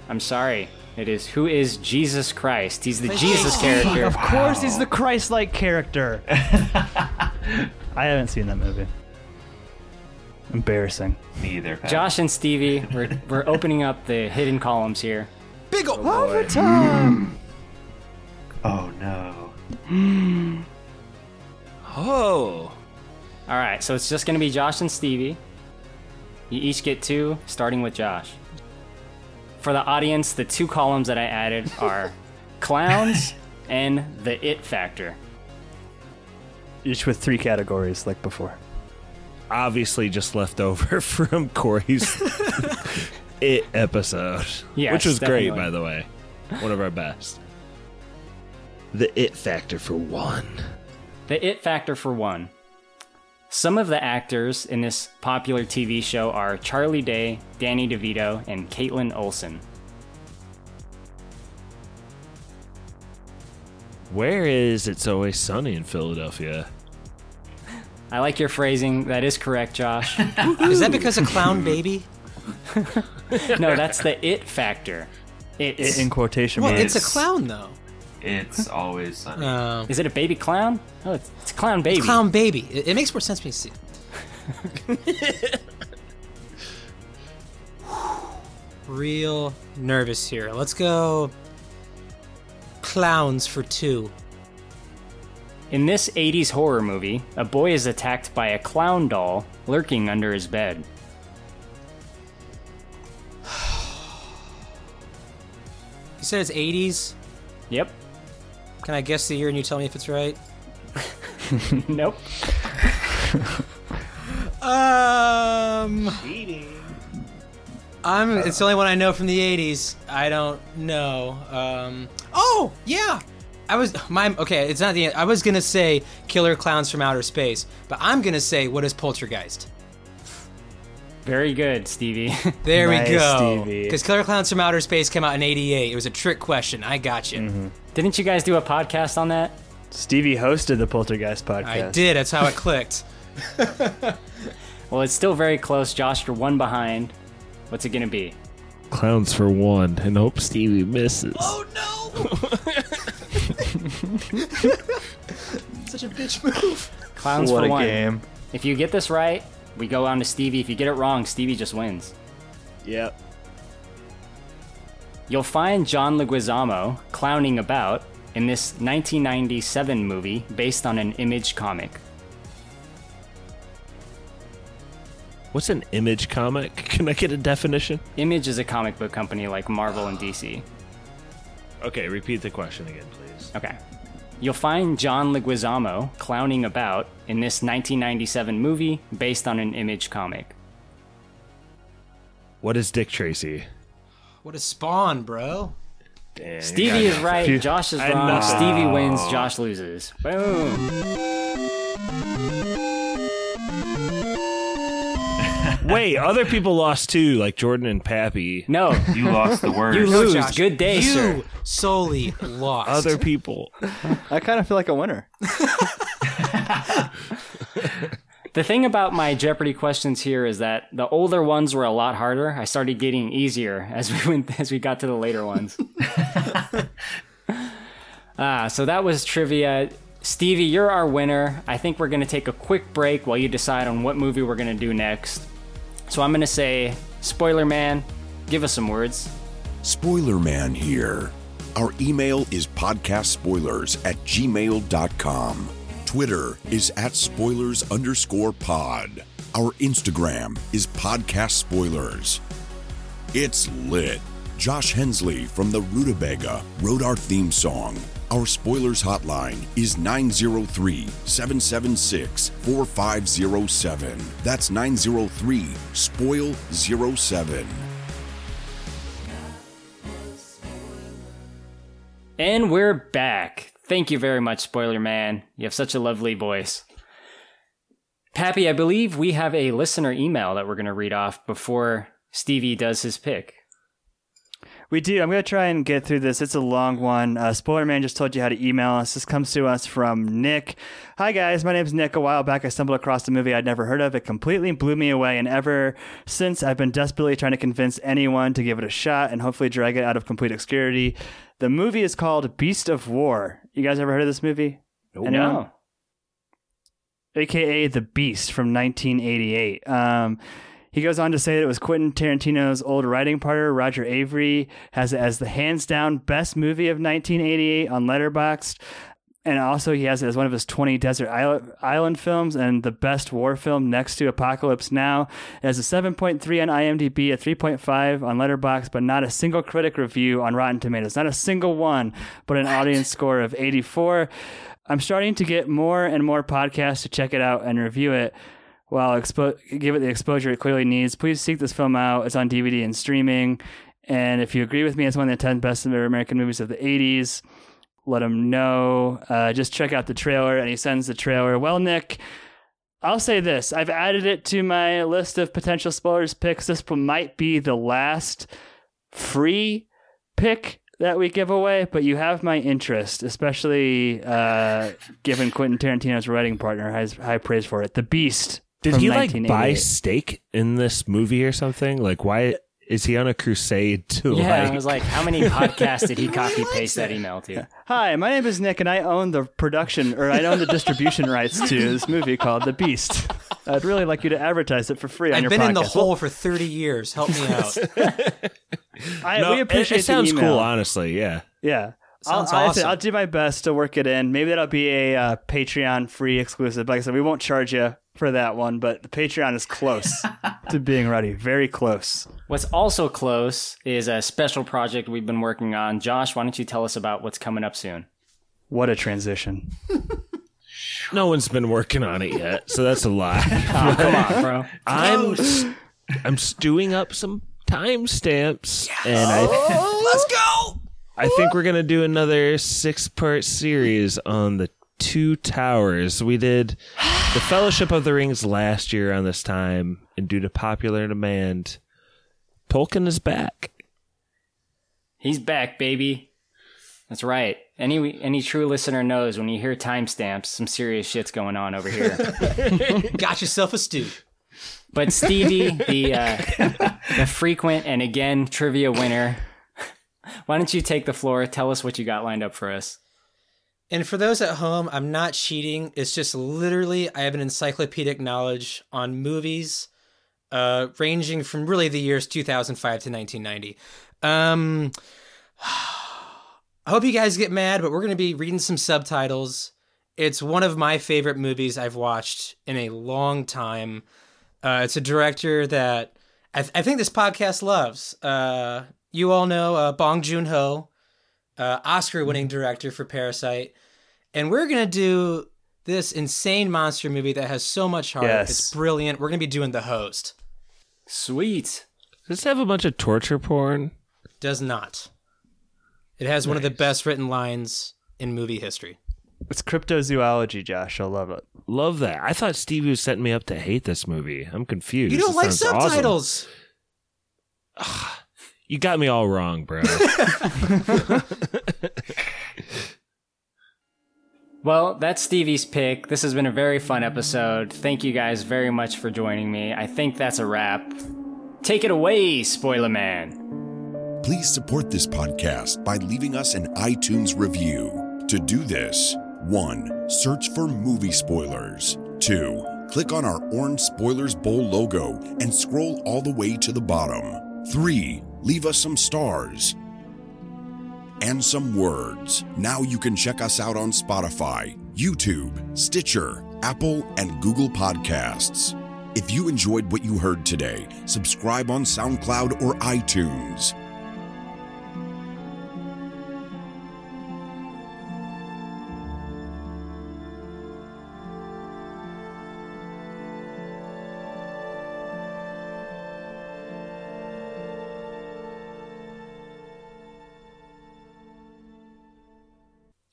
I'm sorry. It is who is Jesus Christ? He's the Jesus character. Of course, he's the Christ-like character. I haven't seen that movie. Embarrassing. Me either. Pat. Josh and Stevie, we're, we're opening up the hidden columns here. Big ol' oh, Overtime. Oh no. Oh. All right, so it's just going to be Josh and Stevie. You each get two, starting with Josh. For the audience, the two columns that I added are clowns and the it factor. Each with three categories, like before. Obviously, just left over from Corey's it episode, Yes, which was great, by the way. One of our best. The it factor for one. The it factor for one. Some of the actors in this popular TV show are Charlie Day, Danny DeVito, and Kaitlin Olson. Where is It's Always Sunny in Philadelphia? I like your phrasing. That is correct, Josh. Is that because of Clown Baby? no, that's the it factor. It's in quotation marks. Well, it's a clown though. It's always sunny. Uh, Is it a baby clown? Oh, it's, it's a clown baby. It's Clown Baby. It, it makes more sense to me. to See. Real nervous here. Let's go. Clowns for two. In this 80s horror movie, a boy is attacked by a clown doll lurking under his bed. You said it's 80s. Yep. Can I guess the year and you tell me if it's right? nope. Um. Cheating. I'm. It's the only one I know from the '80s. I don't know. Um. Oh yeah. I was my okay. It's not the. I was gonna say Killer Clowns from Outer Space, but I'm gonna say what is Poltergeist? Very good, Stevie. There Nice, we go. Stevie. Because Killer Clowns from Outer Space came out in '88. It was a trick question. I got you. Mm-hmm. Didn't you guys do a podcast on that? Stevie hosted the Poltergeist podcast. I did. That's how it clicked. Well, it's still very close. Josh, you're one behind. What's it going to be? Clowns for one, and hope Stevie misses. Oh no! Such a bitch move. Clowns What for a one. game. If you get this right, we go on to Stevie. If you get it wrong, Stevie just wins. Yep. You'll find John Leguizamo clowning about in this 1997 movie based on an image comic. What's an image comic? Can I get a definition? Image is a comic book company like Marvel and DC. Okay, repeat the question again, please. Okay. You'll find John Leguizamo clowning about in this 1997 movie based on an image comic. What is Dick Tracy? What is spawn, bro. Damn, Stevie is right, Josh is wrong. Stevie wins, Josh loses. Boom. Wait, other people lost too, like Jordan and Pappy. No. You lost the word. You lose. Josh, Good day, you sir. solely lost. Other people. I kind of feel like a winner. The thing about my Jeopardy questions here is that the older ones were a lot harder. I started getting easier as we went as we got to the later ones. ah, so that was trivia. Stevie, you're our winner. I think we're going to take a quick break while you decide on what movie we're going to do next. So I'm going to say, Spoiler Man, give us some words. Spoiler Man here. Our email is podcastspoilers at gmail.com. Twitter is at spoilers underscore pod. Our Instagram is podcast spoilers. It's lit. Josh Hensley from the Rutabaga wrote our theme song. Our spoilers hotline is 903 776 4507. That's 903 Spoil 07. And we're back. Thank you very much, Spoiler Man. You have such a lovely voice. Pappy, I believe we have a listener email that we're going to read off before Stevie does his pick. We do. I'm going to try and get through this. It's a long one. Uh, Spoiler Man just told you how to email us. This comes to us from Nick. Hi, guys. My name's Nick. A while back, I stumbled across a movie I'd never heard of. It completely blew me away. And ever since, I've been desperately trying to convince anyone to give it a shot and hopefully drag it out of complete obscurity. The movie is called Beast of War. You guys ever heard of this movie? Anyone? No. aka The Beast from 1988. Um, he goes on to say that it was Quentin Tarantino's old writing partner, Roger Avary, has it as the hands down best movie of 1988 on Letterboxd. and also he has it as one of his 20 desert island, island films and the best war film next to Apocalypse Now. It has a 7.3 on IMDb, a 3.5 on Letterboxd, but not a single critic review on Rotten Tomatoes. Not a single one, but an audience score of 84. I'm starting to get more and more podcasts to check it out and review it. While expo- give it the exposure it clearly needs, please seek this film out. It's on DVD and streaming. And if you agree with me, it's one of the 10 best American movies of the 80s let him know. Uh, just check out the trailer. And he sends the trailer. Well, Nick, I'll say this I've added it to my list of potential spoilers picks. This might be the last free pick that we give away, but you have my interest, especially uh, given Quentin Tarantino's writing partner has high praise for it. The Beast. Did from he like buy 1988. steak in this movie or something? Like, why is he on a crusade to Yeah, like? I was like, how many podcasts did he copy paste that email to? Hi, my name is Nick, and I own the production, or I own the distribution rights to this movie called The Beast. I'd really like you to advertise it for free on I've your been in the podcast. hole for 30 years. Help me out. I, No, we appreciate it, it sounds the email. cool, honestly. Yeah. Yeah. Sounds I'll, awesome. I'll do my best to work it in. Maybe that'll be a uh, Patreon free exclusive. Like I said, we won't charge you for that one, but the Patreon is close to being ready. Very close. What's also close is a special project we've been working on. Josh, why don't you tell us about what's coming up soon? What a transition. No one's been working on it yet, so that's a lie. Oh, come on, bro. I'm I'm stewing up some timestamps, and I oh, Let's go. I think we're gonna do another six part series on the two towers. We did the Fellowship of the Rings last year on this time, and due to popular demand, Tolkien is back. He's back, baby. That's right. Any any true listener knows when you hear timestamps, some serious shit's going on over here. Got yourself a stew. But Stevie, the uh, the frequent and again trivia winner, why don't you take the floor? Tell us what you got lined up for us. And for those at home, I'm not cheating. It's just literally I have an encyclopedic knowledge on movies, uh, ranging from really the years 2005 to 1990. Um, I hope you guys get mad, but we're gonna be reading some subtitles. It's one of my favorite movies I've watched in a long time. Uh, it's a director that I, th- I think this podcast loves. Uh, you all know uh, Bong Joon Ho, uh, Oscar-winning director for Parasite, and we're gonna do this insane monster movie that has so much heart. Yes. It's brilliant. We're gonna be doing the host. Sweet. Does this have a bunch of torture porn? Does not. It has one of the best written lines in movie history. It's cryptozoology, Josh. I'll love it. Love that. I thought Stevie was setting me up to hate this movie. I'm confused. You don't This like sounds awesome. subtitles. You got me all wrong, bro. Well, that's Stevie's pick. This has been a very fun episode. Thank you guys very much for joining me. I think that's a wrap. Take it away, Spoiler Man. Please support this podcast by leaving us an iTunes review. To do this, 1. Search for movie spoilers. 2. Click on our orange Spoilers Bowl logo and scroll all the way to the bottom. 3. Leave us some stars and some words. Now you can check us out on Spotify, YouTube, Stitcher, Apple, and Google Podcasts. If you enjoyed what you heard today, subscribe on SoundCloud or iTunes.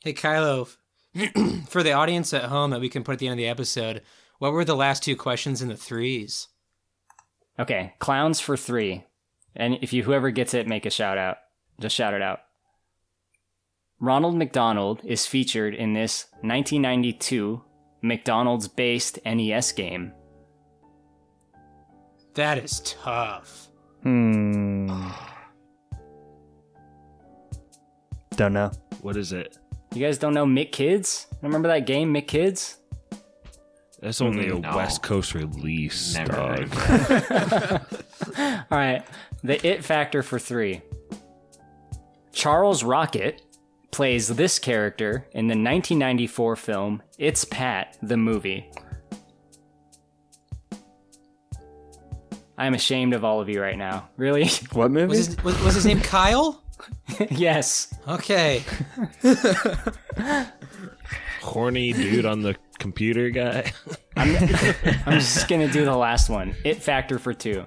Hey, Kylo, for the audience at home that we can put at the end of the episode, what were the last two questions in the threes? Okay, clowns for three. And if you whoever gets it, make a shout out. Just shout it out. Ronald McDonald is featured in this 1992 McDonald's based NES game. That is tough. Hmm. Don't know. what is it? You guys don't know M.C. Kids? Remember that game, M.C. Kids? That's only a Mm, no. West Coast release, Never dog. All right, the it factor for three. Charles Rocket plays this character in the 1994 film It's Pat, the movie. I am ashamed of all of you right now. Really? What movie? Was his, was, was his name Kyle? yes. Okay. Horny dude on the computer guy. I'm, I'm just going to do the last one It Factor for Two.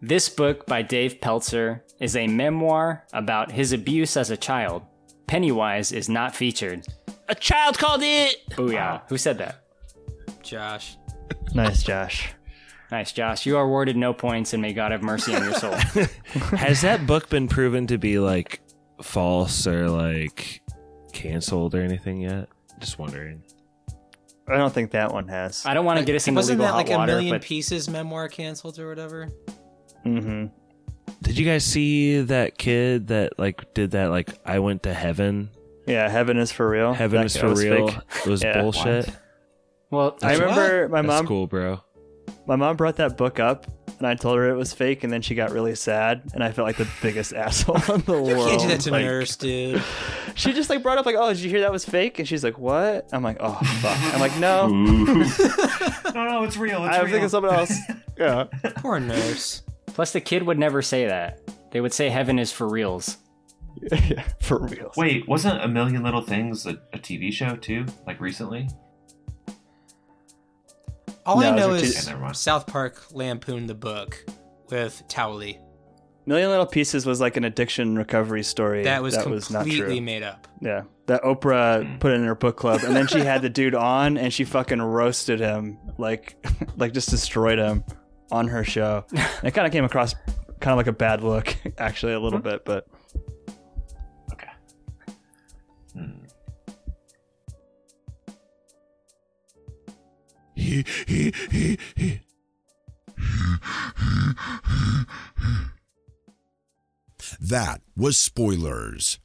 This book by Dave Pelzer is a memoir about his abuse as a child. Pennywise is not featured. A child called it. Booyah. Who said that? Josh. Nice, Josh. Nice, Josh. You are awarded no points, and may God have mercy on your soul. Has that book been proven to be like false or like canceled or anything yet? Just wondering. I don't think that one has. I don't want to get us into Wasn't legal that like hot a water, million but pieces memoir canceled or whatever? Mm-hmm. Did you guys see that kid that like did that like I went to heaven? Yeah, heaven is for real. Heaven That is for real. fake. It was Yeah. bullshit. well, I remember my That's mom. cool, bro. My mom brought that book up, and I told her it was fake, and then she got really sad, and I felt like the biggest asshole in the You world. can't do that to Like, nurse, dude. She just like brought up like, "Oh, did you hear that was fake?" And she's like, "What?" I'm like, "Oh, fuck." I'm like, "No." no, no, it's real. It's I was real. thinking something else. Yeah. Poor nurse. Plus, the kid would never say that. They would say heaven is for reals. yeah, for real. Wait, wasn't A Million Little Things a, a TV show too? Like recently? All I know it was a is kid- Yeah, never mind. South Park lampooned the book with Towelie. Million Little Pieces was like an addiction recovery story. That was that was not completely true. made up. Yeah, that Oprah put in her book club, and then she had the dude on, and she fucking roasted him, like, like just destroyed him on her show. And it kind of came across kind of like a bad look, actually, a little hmm. bit, but That was Spoilers.